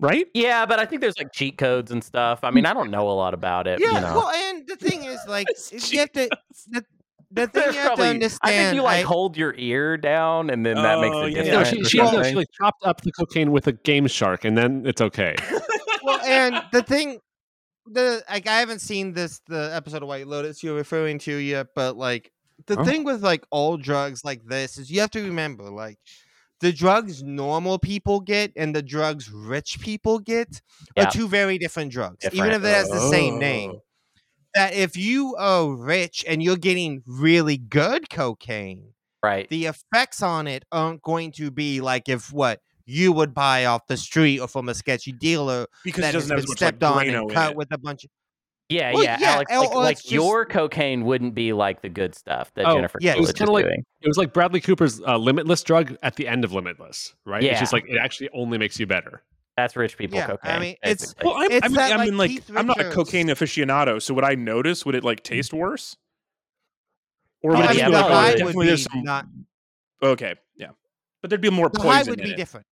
Right? Yeah, but I think there's like cheat codes and stuff. I mean, I don't know a lot about it. Yeah, you know. well, and the thing is, like, you have to the, the thing There's you have to understand. I think you like I- hold your ear down, and then that makes Oh, it yeah. different. No, she she, for no, she like chopped up the cocaine with a GameShark, and then it's okay. well, and the thing, the like, I haven't seen this the episode of White Lotus you're referring to yet, but like the Oh. thing with like all drugs like this is you have to remember like the drugs normal people get and the drugs rich people get Yeah. are two very different drugs, even if it has the same name. Oh. That if you are rich and you're getting really good cocaine, right. the effects on it aren't going to be like if what you would buy off the street or from a sketchy dealer Because that it has doesn't have been much like stepped on and cut with a bunch of Yeah, Well, yeah, yeah, Alex. Like, or like just- your cocaine wouldn't be like the good stuff that Oh, Jennifer yeah, it was kinda like- doing. It was like Bradley Cooper's uh, Limitless drug at the end of Limitless, right? It's just like it actually only makes you better. That's rich people Yeah, I mean, it's- basically. Well, I'm, It's I mean, that, I mean, like, Keith I'm not a cocaine aficionado, so would I notice? Would it like taste worse? Or Oh, would I it mean, just the be like, high oh, would definitely there's some. not Okay, yeah, but there'd be more the high poison would in be it. different.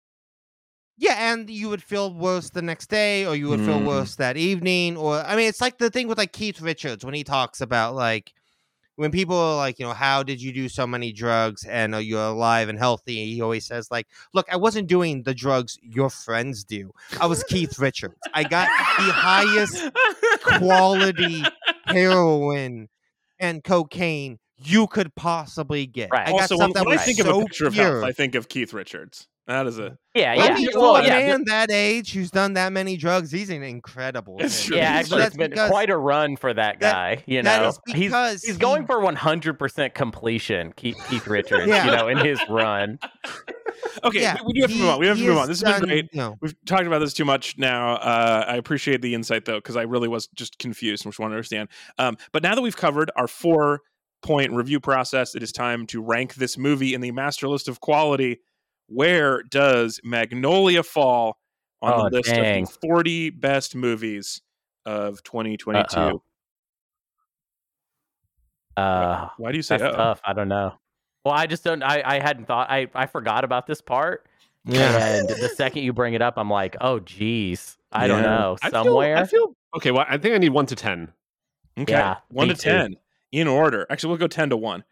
Yeah, and you would feel worse the next day, or you would feel Mm. worse that evening, or I mean, it's like the thing with like Keith Richards when he talks about like when people are like, you know, how did you do so many drugs and are you alive and healthy? He always says like, look, I wasn't doing the drugs your friends do. I was Keith Richards. I got the highest quality heroin and cocaine you could possibly get. Right. I got also, stuff when, that when I was think of a picture of health, I think of Keith Richards. That is a Yeah, I yeah. mean, well, a yeah, man that age who's done that many drugs, he's an incredible. It's man. yeah, actually, it's been quite a run for that that- guy. you know, is he's because he's he- going for 100% completion. Keith, Keith Richards, Yeah. you know, in his run. okay. Yeah, we, we do have to he- move on. We have to move on. This has been great. You know, We've talked about this too much now. Uh, I appreciate the insight though, because I really was just confused and just want to understand. Um, but now that we've covered our four point review process, it is time to rank this movie in the master list of quality. Where does Magnolia fall on Oh, the list dang. of the 40 best movies of 2022? Uh-oh. Uh, Why do you say that's tough. I don't know. Well, I just don't. I, I hadn't thought. I, I forgot about this part. yeah. And the second you bring it up, I'm like, oh, geez. I don't Yeah. know. I feel- Somewhere. I feel okay. Well, I think I need one to ten. Okay. Yeah, one to too. 10 in order. Actually, we'll go 10 to 1.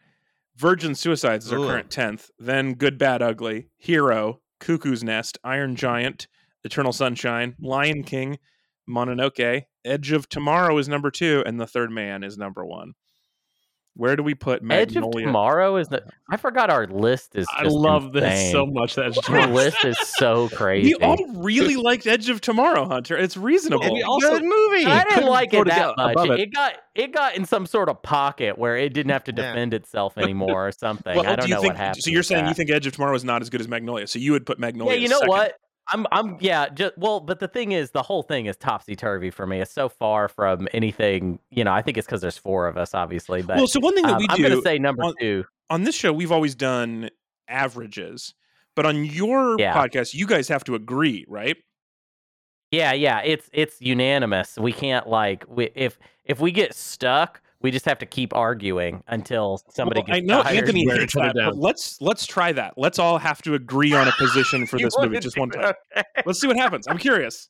Virgin Suicides is our Ooh. current 10th. Then Good, Bad, Ugly, Hero, Cuckoo's Nest, Iron Giant, Eternal Sunshine, Lion King, Mononoke, Edge of Tomorrow is number two, and The Third Man is number one. Where do we put Edge of Tomorrow is the. Uh, I forgot our list is. I just love this so much. That Our list is so crazy. We all really liked Edge of Tomorrow, Hunter. It's reasonable. And we It's a also- good movie. I didn't couldn't like it that much. It. it. got it got in some sort of pocket where it didn't have to Yeah. defend itself anymore or something. Well, I don't do you know think, what happened. So you're with saying you think Edge of Tomorrow is not as good as Magnolia? So you would put Magnolia? Yeah, you know second. what? I'm I'm yeah, just well, but the thing is the whole thing is topsy turvy for me. It's so far from anything, you know, I think it's because there's four of us, obviously. But Well, so one thing that um, we I'm do gonna say number on- two. on this show, we've always done averages, but on your Yeah. podcast, you guys have to agree, right? Yeah, yeah, it's it's unanimous. We can't like we, if if we get stuck, we just have to keep arguing until somebody Well, I gets know tired. Anthony hates that, but let's let's try that. Let's all have to agree on a position for this movie just one time. Okay. Let's see what happens. I'm curious.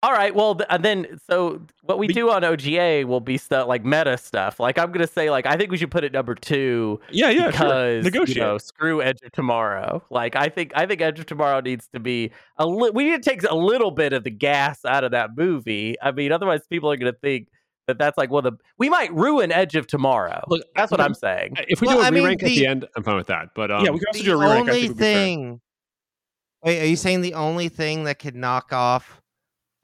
All right. Well, th- and then so what we Be- do on OGA will be stuff like meta stuff. Like I'm gonna say, like I think we should put it number two Yeah, yeah, sure. because Negotiate. you know, screw Edge of Tomorrow. Like I think I think Edge of Tomorrow needs to be a li- we need to take a little bit of the gas out of that movie. I mean, otherwise people are gonna think that that's like well the we might ruin Edge of Tomorrow. Look, that's what I'm saying. If we Well, do a I re-rank at the- the end, I'm fine with that. But um, yeah, we can also do a remake. I only think would be fair. thing. Wait, are you saying the only thing that could knock off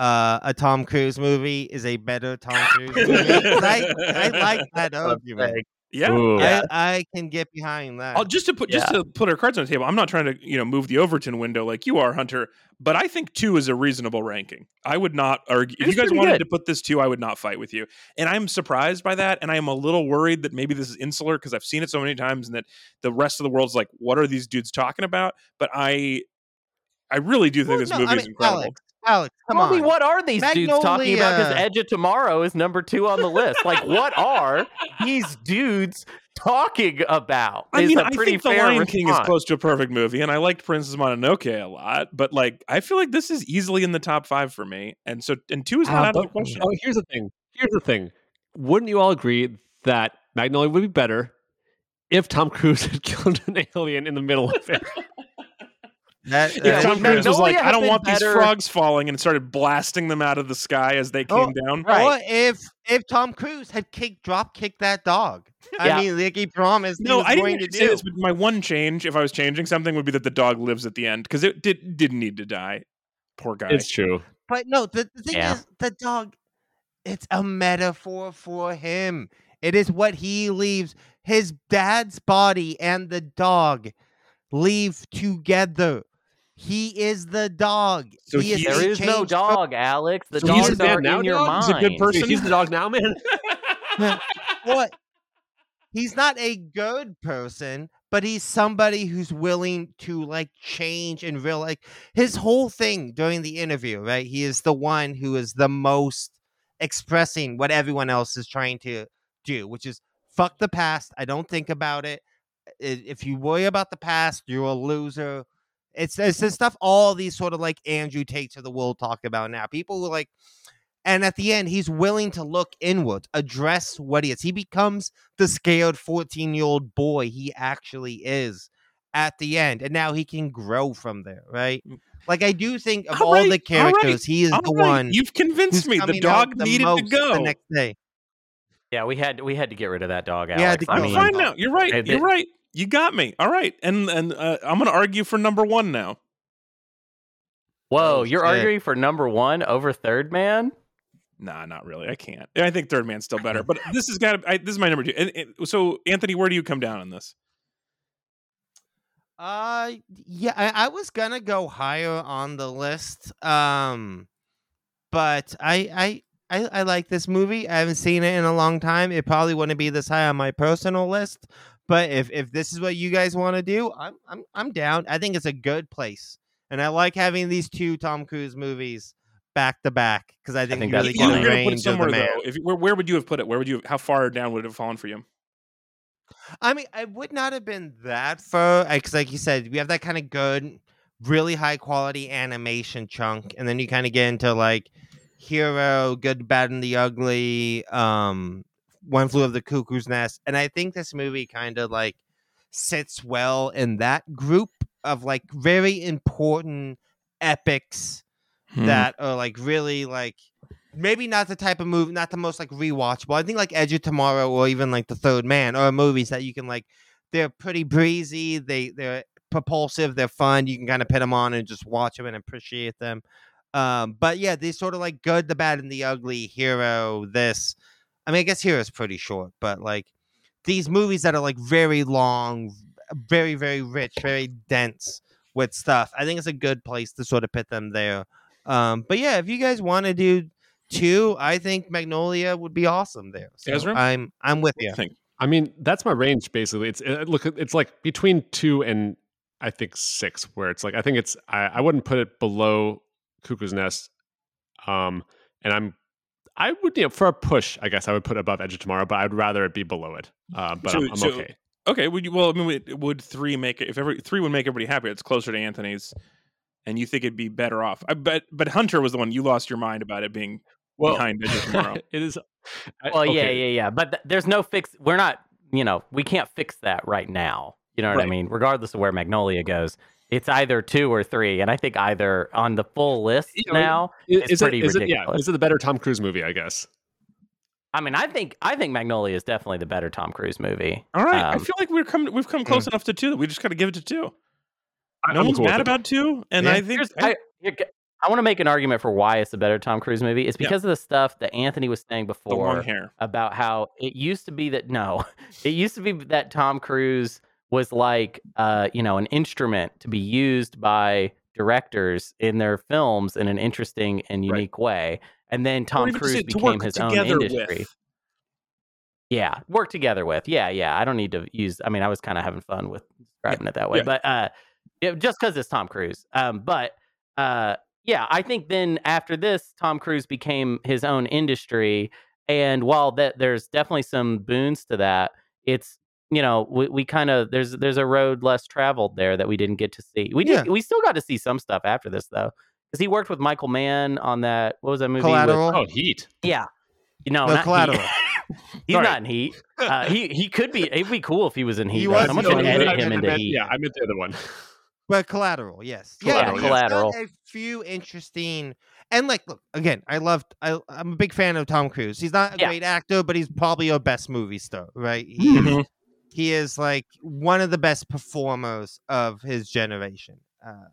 uh, a Tom Cruise movie is a better Tom Cruise movie? I, I like that That's what I'm argument. Saying. Yeah. Ooh. I, I can get behind oh, that. I'll, just to put just Yeah. to put our cards on the table, I'm not trying to you know move the Overton window like you are, Hunter. But I think two is a reasonable ranking. I would not argue if you guys wanted good. to put this two. I would not fight with you. And I'm surprised by that, and I am a little worried that maybe this is insular because I've seen it so many times, and that the rest of the world's like, "What are these dudes talking about?" But I, I really do think Well, this no, movie I is incredible. Alex, Alex, come Well, I on. mean, what are these dudes talking about? Because Edge of Tomorrow is number two on the list. like, what are these dudes talking about? I mean, a I pretty think The fair Lion King is close to a perfect movie, and I liked Princess Mononoke a lot. But like, I feel like this is easily in the top five for me, and so and two is not Ah, out of the question. Oh, here's the thing. Here's the thing. Wouldn't you all agree that Magnolia would be better if Tom Cruise had killed an alien in the middle of it? That, If Yeah, Tom Cruise was like, "I don't been want these frogs falling," and started blasting them out of the sky as they oh, came Oh, down. right. Or if if Tom Cruise had kicked drop kicked that dog. Yeah. I mean, like he promised he No, was I going didn't to say do. this. But my one change, if I was changing something, would be that the dog lives at the end because it did didn't need to die. Poor guy. It's true. But no, the, the thing Yeah. is, the dog, it's a metaphor for him. It is what he leaves. His dad's body and the dog leave together. He is the dog. So he he- There is no changed from- dog, Alex. The So he's dogs a are now, in your dog? mind. He's a good person. He's the dog now, man. what? He's not a good person, but he's somebody who's willing to like change and real like his whole thing during the interview, right? He is the one who is the most expressing what everyone else is trying to do, which is fuck the past. I don't think about it. If you worry about the past, you're a loser. It's it's the stuff all these sort of like Andrew Tates of the world talk about now. People who like and at the end, he's willing to look inward, address what he is. He becomes the scared 14 year old boy he actually is at the end. And now he can grow from there, right? Mm. Like, I do think of All all, right, the all right, characters, he is the right, one You've convinced me. The dog the needed to go. the next day. Yeah, we had we had to get rid of that dog, Yeah, Alex. to I I'm mean, fine now. You're right. You're right. You got me. All right, and and uh, I'm gonna argue for number one now. Whoa, Oh, you're shit. arguing for number one over Third Man? Nah, not really. I can't. I think Third Man's still better, but this is got. to This is my number two. And, and- so, Anthony, where do you come down on this? Uh, yeah, I, I was gonna go higher on the list. Um, but I, I, I, I like this movie. I haven't seen it in a long time. It probably wouldn't be this high on my personal list. But if if this is what you guys want to do, I'm I'm I'm down. I think it's a good place, and I like having these two Tom Cruise movies back to back because I think, think he really that's You got were the gonna put it range of the somewhere man. though. If where, where would you have put it? Where would you? How far down would it have fallen for you? I mean, I would not have been that far because, like you said, we have that kind of good, really high quality animation chunk, and then you kind of get into like hero, good, bad, and the ugly, um, one flew of the cuckoo's nest, and I think this movie kind of like sits well in that group of like very important epics Hmm. that are like really like maybe not the type of movie, not the most like rewatchable. I think like Edge of Tomorrow or even like The Third Man are movies that you can like. They're pretty breezy. They they're propulsive. They're fun. You can kind of put them on and just watch them and appreciate them. Um, but yeah, they sort of like good, the bad, and the ugly. Hero. This. I mean, I guess Hero is pretty short, but like these movies that are like very long, very very rich, very dense with stuff. I think it's a good place to sort of put them there. Um, but yeah, if you guys want to do two, I think Magnolia would be awesome there. So Ezra? I'm I'm with you. you think? I mean, that's my range basically. It's it, look, it's like between two and I think six, where it's like I think it's I, I wouldn't put it below Cuckoo's Nest, um, and I'm I would you know for a push, I guess I would put it above Edge of Tomorrow, but I'd rather it be below it. Uh, but So- I'm, I'm so- okay. Okay. Would you? Well, I mean, would, would three make it? If every three would make everybody happy, it's closer to Anthony's, and you think it'd be better off. I bet. But Hunter was the one you lost your mind about it being Well, behind Edge of Tomorrow. it is. I- Well, yeah, okay. yeah, yeah. But th- there's no fix. We're not, you know, we can't fix that right now. You know what I mean? Regardless of where Magnolia goes, it's either two or three. And I think either on the full list You know, now, Is, is it, pretty is it, yeah, ridiculous. is it the better Tom Cruise movie? I guess. I mean, I think I think Magnolia is definitely the better Tom Cruise movie. All right. I Um, feel like we're come. We've come close enough to two that we just got to give it to two. I- No I'm one's cool with mad it. about two, and Yeah. I think Here's- I, I want to make an argument for why it's a better Tom Cruise movie. It's Yeah. because of the stuff that Anthony was saying before hair. about how it used to be that no, it used to be that Tom Cruise was like uh, you know, an instrument to be used by directors in their films in an interesting and Right. unique way. And then Tom Cruise became his own industry. with. Yeah, work together with. Yeah, yeah. I don't need to use. I mean, I was kind of having fun with describing it that way, yeah. but uh, yeah, just because it's Tom Cruise. Um, but uh, yeah, I think then after this, Tom Cruise became his own industry, and while that there's definitely some boons to that, it's you know we, we kind of there's there's a road less traveled there that we didn't get to see. We did we still got to see some stuff after this though, because he worked with Michael Mann on that. What was that movie? with- Collateral. Oh, Heat. yeah. You know, No, not Collateral. Heat. He's Sorry. not in Heat. Uh, he he could be. It'd be cool if he was in Heat. He though. was Someone in should Heat. edit him into meant- Heat. Yeah, I meant the other one. But collateral, yes. Collateral, yeah, yes. Collateral. He's done a few interesting and like look again. I loved. I, I'm a big fan of Tom Cruise. He's not a Yeah. great actor, but he's probably your best movie star, right? He, Mm-hmm. He is like one of the best performers of his generation. Uh,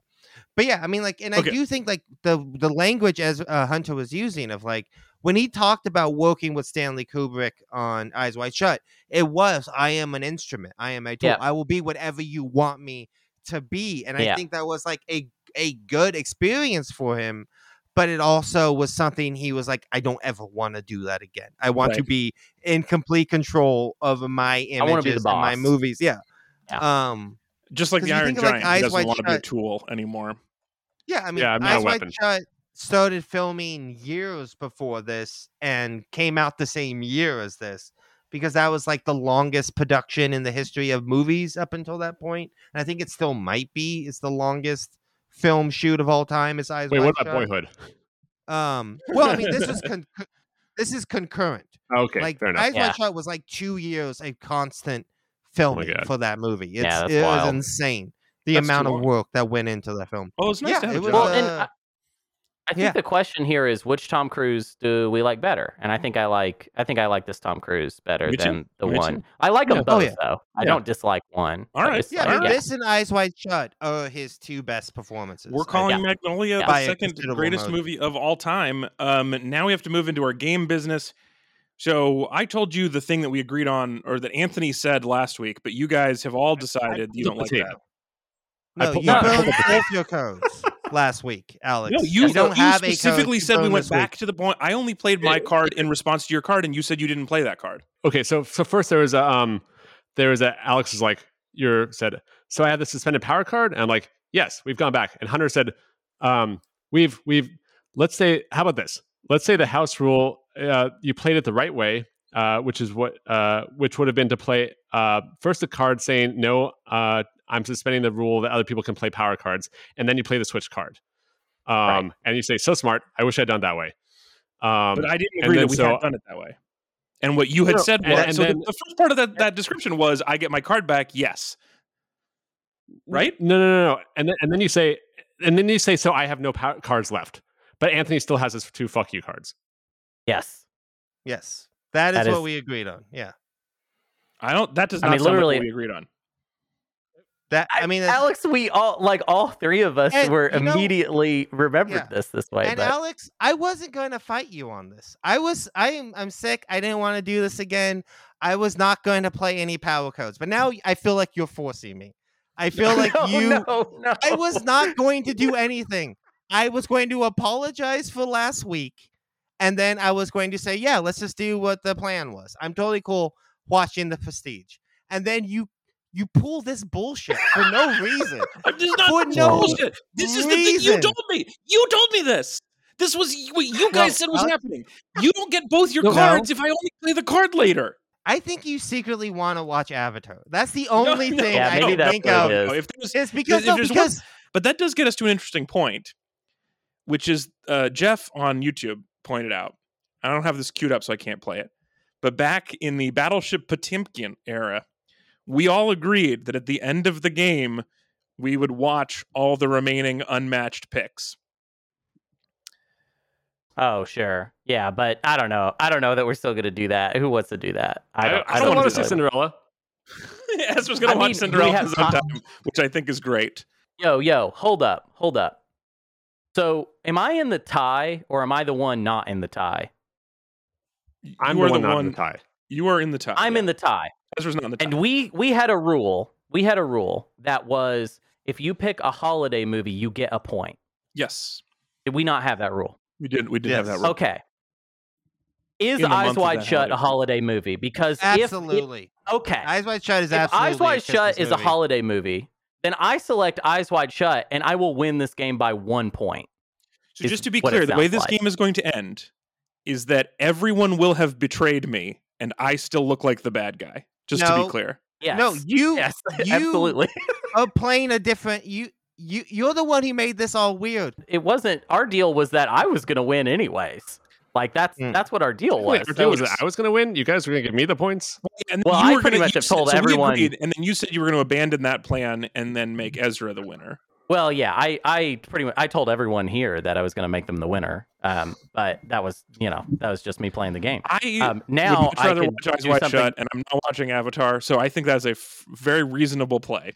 but yeah, I mean, like, and Okay. I do think like the the language as uh, Hunter was using of like when he talked about working with Stanley Kubrick on Eyes Wide Shut, it was I am an instrument. I am a tool. Yeah. I will be whatever you want me to be. And I Yeah. think that was like a a good experience for him. But it also was something he was like, I don't ever want to do that again. I want to be in complete control of my images and my movies. Yeah. Yeah. Um. Just like the Iron of, like, Giant, Eyes doesn't want to be a tool anymore. Yeah, I mean, Yeah, I'm not a Eyes Wide. Shut started filming years before this and came out the same year as this because that was like the longest production in the history of movies up until that point. And I think it still might be. It's the longest film shoot of all time. Is Eyes Wait, what about Shut. Boyhood? Um, well, I mean, this was con- con- this is concurrent. Okay, like fair enough. Eyes Yeah. Wide Shut was like two years of constant filming God. for that movie. It's, Yeah, it wild. was insane the That's amount of work that went into that film. Oh, it's nice Yeah, to have it was, job. Well, and uh, I- I think Yeah. the question here is which Tom Cruise do we like better? And I think I like I think I like this Tom Cruise better Me too. than the Me one. too. I like them both Oh, yeah. though. I don't dislike one. All I right. just Yeah, like- I mean, yeah. this and Eyes Wide Shut are his two best performances. We're calling think. Magnolia Yeah. the By second greatest margin. movie of all time. Um, now we have to move into our game business. So I told you the thing that we agreed on, or that Anthony said last week, but you guys have all decided you don't like potato. that. I No, you no, I burned pulled the- both your codes last week, Alex. No, you, don't you have specifically code said we went back week. to the point. I only played my card in response to your card, and you said you didn't play that card. Okay, so so first there was a um there was a Alex was like you said so I had the suspended power card and I'm like yes we've gone back and Hunter said um we've we've let's say how about this let's say the house rule uh, you played it the right way uh, which is what uh, which would have been to play uh, first a card saying no uh, I'm suspending the rule that other people can play power cards and then you play the switch card um, Right. and you say so smart I wish I'd done that way um, But I didn't and agree then that we so- had done it that way. And what you had No, said and- was and so the- then- the, first part of that, that description was I get my card back. Yes, right? No, no, no, no. And then and then you say, and then you say, so I have no pow- cards left, but Anthony still has his two fuck you cards. Yes. Yes, that is That what is- we agreed on. Yeah, I don't. That does I not mean, sound like literally- what we agreed on. That I, mean, Alex, we all like all three of us And, were you know- immediately remembered Yeah. this this way. and but Alex, I wasn't going to fight you on this. I was, I am, I'm sick. I didn't want to do this again. I was not going to play any power codes, but now I feel like you're forcing me. I feel like no, you. no, no. I was not going to do anything. I was going to apologize for last week, and then I was going to say, "Yeah, let's just do what the plan was." I'm totally cool watching the Prestige, and then you you pull this bullshit for no reason. I'm just For no bullshit. This is the thing you told me. You told me this. This was what you guys Well, said was Alex- happening. You don't get both your No. cards if I only play the card later. I think you secretly want to watch Avatar. That's the only no, thing Yeah, I maybe can think what of. it is. If there's, It's because if no, there's one- because but that does get us to an interesting point, which is uh, Jeff on YouTube pointed out. I don't have this queued up, so I can't play it. But back in the Battleship Potemkin era, we all agreed that at the end of the game, we would watch all the remaining unmatched picks. Oh, sure. Yeah, but I don't know. I don't know that we're still going to do that. Who wants to do that? I, don't. I, don't wanna want to see that. Cinderella. Ezra's going to watch mean, Cinderella we at have his own time. time, which I think is great. Yo, yo, hold up, hold up. So, am I in the tie, or am I the one not in the tie? I'm you the one the not in the tie. You are in the tie. I'm yeah. in the tie. Ezra's not in the tie. And we we had a rule. We had a rule that was if you pick a holiday movie, you get a point. yes, Did we not have that rule? we did. We did have that. Rule. Okay. Is In the month Eyes Wide that Shut a holiday. holiday movie? Because if it- absolutely, okay, Eyes Wide Shut is if absolutely Eyes Wide a Shut Christmas is a holiday movie, then I select Eyes Wide Shut, and I will win this game by one point. So just to be clear, the way this like. game is going to end is that everyone will have betrayed me, and I still look like the bad guy. Just to be clear. Yes. No, you yes, you- absolutely. are playing a different. You you you're the one who made this all weird. It wasn't our deal was that I was going to win anyways. Like that's Mm. that's what our deal was. Wait, our deal was So that I was going to win. You guys were going to give me the points. And Well, you I were pretty gonna, much you have said- told so everyone- agreed, and then you said you were going to abandon that plan and then make Ezra the winner. Well, yeah, I, I pretty much I told everyone here that I was going to make them the winner. Um, but that was you know that was just me playing the game. I Um, would now much I rather could watch Eyes Wide something. Shut, and I'm not watching Avatar, so I think that's a f- very reasonable play.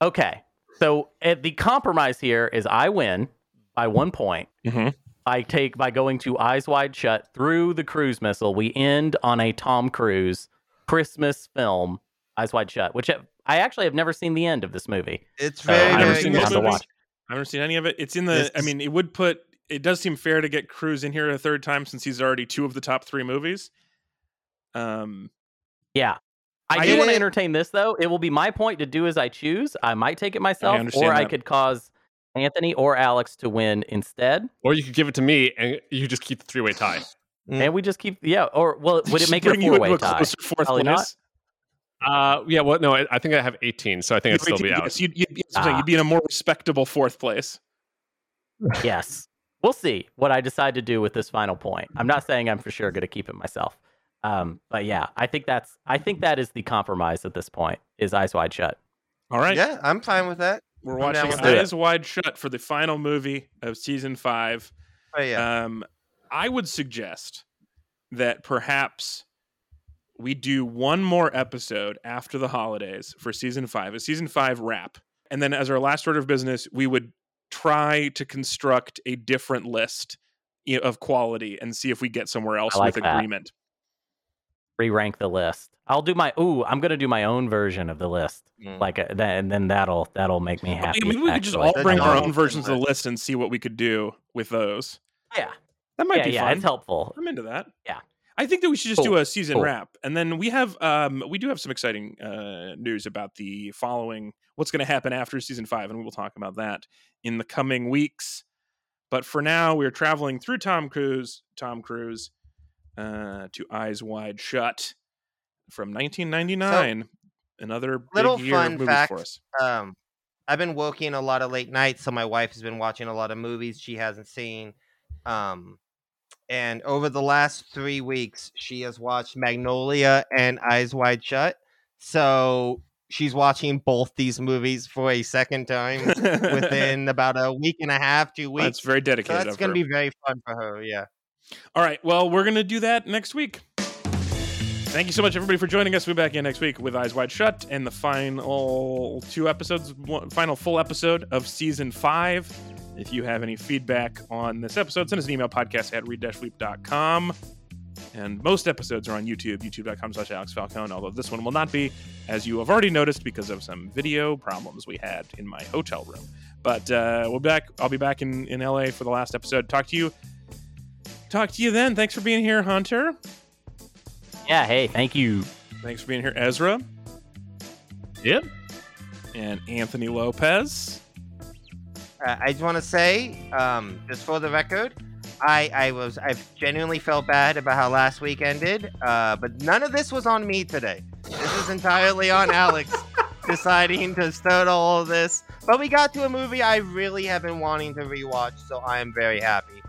Okay, so uh, the compromise here is I win by one point. Mhm. I take by going to Eyes Wide Shut through the cruise missile. We end on a Tom Cruise Christmas film, Eyes Wide Shut, which I actually have never seen the end of this movie. It's So very I've never very seen good. this to movie. watch. I haven't seen any of it. It's in the. This I mean, it would put. It does seem fair to get Cruise in here a third time since he's already two of the top three movies. Um, Yeah. I, I do want to entertain this though. It will be my point to do as I choose. I might take it myself, understand or I could cause Anthony or Alex to win instead. Or you could give it to me and you just keep the three way tie. Mm. And we just keep yeah. Or well, would it make it a four way tie? closer fourth Probably not. place? Uh, yeah, well, no, I, I think I have 18, so I think I'd still be out. Yes, you'd, you'd, yes, I'm Ah. you'd be in a more respectable fourth place. yes. We'll see what I decide to do with this final point. I'm not saying I'm for sure going to keep it myself. Um, but yeah, I think that's I think that is the compromise at this point. Is eyes wide shut. All right, Yeah, I'm fine with that. we're watching with that. Eyes Wide Shut for the final movie of season five. But yeah. Um, I would suggest that perhaps we do one more episode after the holidays for season five, a season five wrap. And then, as our last order of business, we would try to construct a different list of quality and see if we get somewhere else like with that. agreement. Re-rank the list. I'll do my. Ooh, I'm gonna do my own version of the list. Mm. Like, uh, then and then that'll that'll make me happy. Maybe we could just all bring our own versions of the list. list and see what we could do with those. yeah, That might yeah, be yeah. fun. It's helpful. I'm into that. Yeah. I think that we should just do a season Cool. wrap, and then we have um we do have some exciting uh news about the following what's going to happen after season five, and we will talk about that in the coming weeks. But for now, we are traveling through Tom Cruise, Tom Cruise, uh, to Eyes Wide Shut from 1999. Another big Little year of fun movies fact. for us. um I've been working a lot of late nights, so my wife has been watching a lot of movies she hasn't seen. Um and over the last three weeks, she has watched Magnolia and Eyes Wide Shut. So she's watching both these movies for a second time within about a week and a half, two weeks. That's very so dedicated. that's going to be very fun for her. Yeah. All right. Well, we're going to do that next week. Thank you so much, everybody, for joining us. We'll be back in next week with Eyes Wide Shut and the final two episodes, one, final full episode of season five. If you have any feedback on this episode, send us an email podcast at read-weep.com. And most episodes are on YouTube, youtube.com slash Alex Falcone, although this one will not be, as you have already noticed, because of some video problems we had in my hotel room. But uh, we'll be back. I'll be back in, in LA for the last episode. Talk to you talk to you then. Thanks for being here, Hunter. Yeah. Hey, thank you. Thanks for being here, Ezra Yep. and Anthony Lopez. Uh, I just want to say, um, just for the record, I, I was I genuinely felt bad about how last week ended, uh, but none of this was on me today. This is entirely on Alex deciding to start all of this. But we got to a movie I really have been wanting to rewatch, so I am very happy.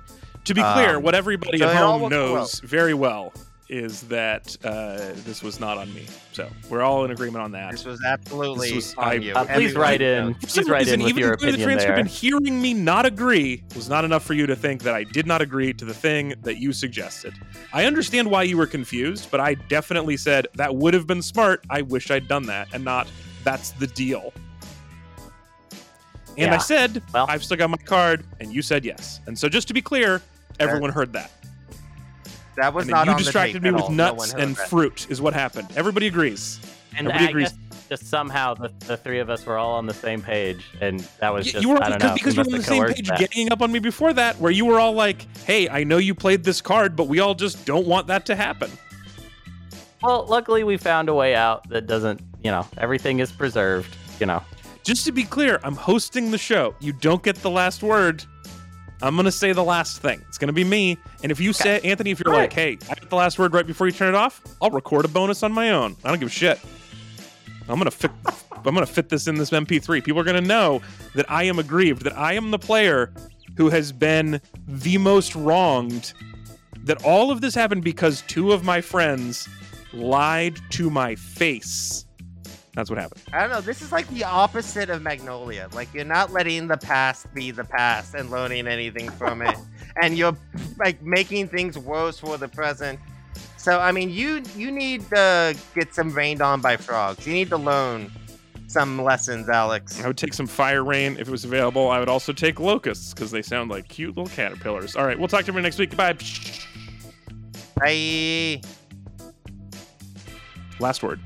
To be clear, Um, what everybody so at home knows very well is that uh, this was not on me. So we're all in agreement on that. This was absolutely This was- on I- you. Uh, please Everybody write knows. in. For Please some write reason, in with even your including the opinion transcript there. and hearing me not agree was not enough for you to think that I did not agree to the thing that you suggested. I understand why you were confused, but I definitely said that would have been smart. I wish I'd done that, and not that's the deal. And I said Well- I've still got my card, and you said yes. And so just to be clear, everyone heard that. That was and not you on the distracted tape me at with all. No nuts one and that. fruit is what happened. Everybody agrees. And Everybody I agrees. guess just somehow the, the three of us were all on the same page, and that was just you were I don't because, know. because you were on the same page that. ganging up on me before that, where you were all like, "Hey, I know you played this card, but we all just don't want that to happen." Well, luckily we found a way out that doesn't, you know, everything is preserved. You know, Just to be clear, I'm hosting the show. You don't get the last word. I'm gonna say the last thing. It's gonna be me. And if you say, Anthony, if you're Right. like, "Hey, I got the last word right before you turn it off," I'll record a bonus on my own. I don't give a shit. I'm gonna fit. I'm gonna fit this in this MP3. People are gonna know that I am aggrieved. That I am the player who has been the most wronged. That all of this happened because two of my friends lied to my face. That's what happened. I don't know. This is like the opposite of Magnolia. Like you're not letting the past be the past and learning anything from it, and you're like making things worse for the present. So I mean, you you need to get some rained on by frogs. You need to learn some lessons, Alex. I would take some fire rain if it was available. I would also take locusts because they sound like cute little caterpillars. All right, we'll talk to you next week. Goodbye. Bye. Last word.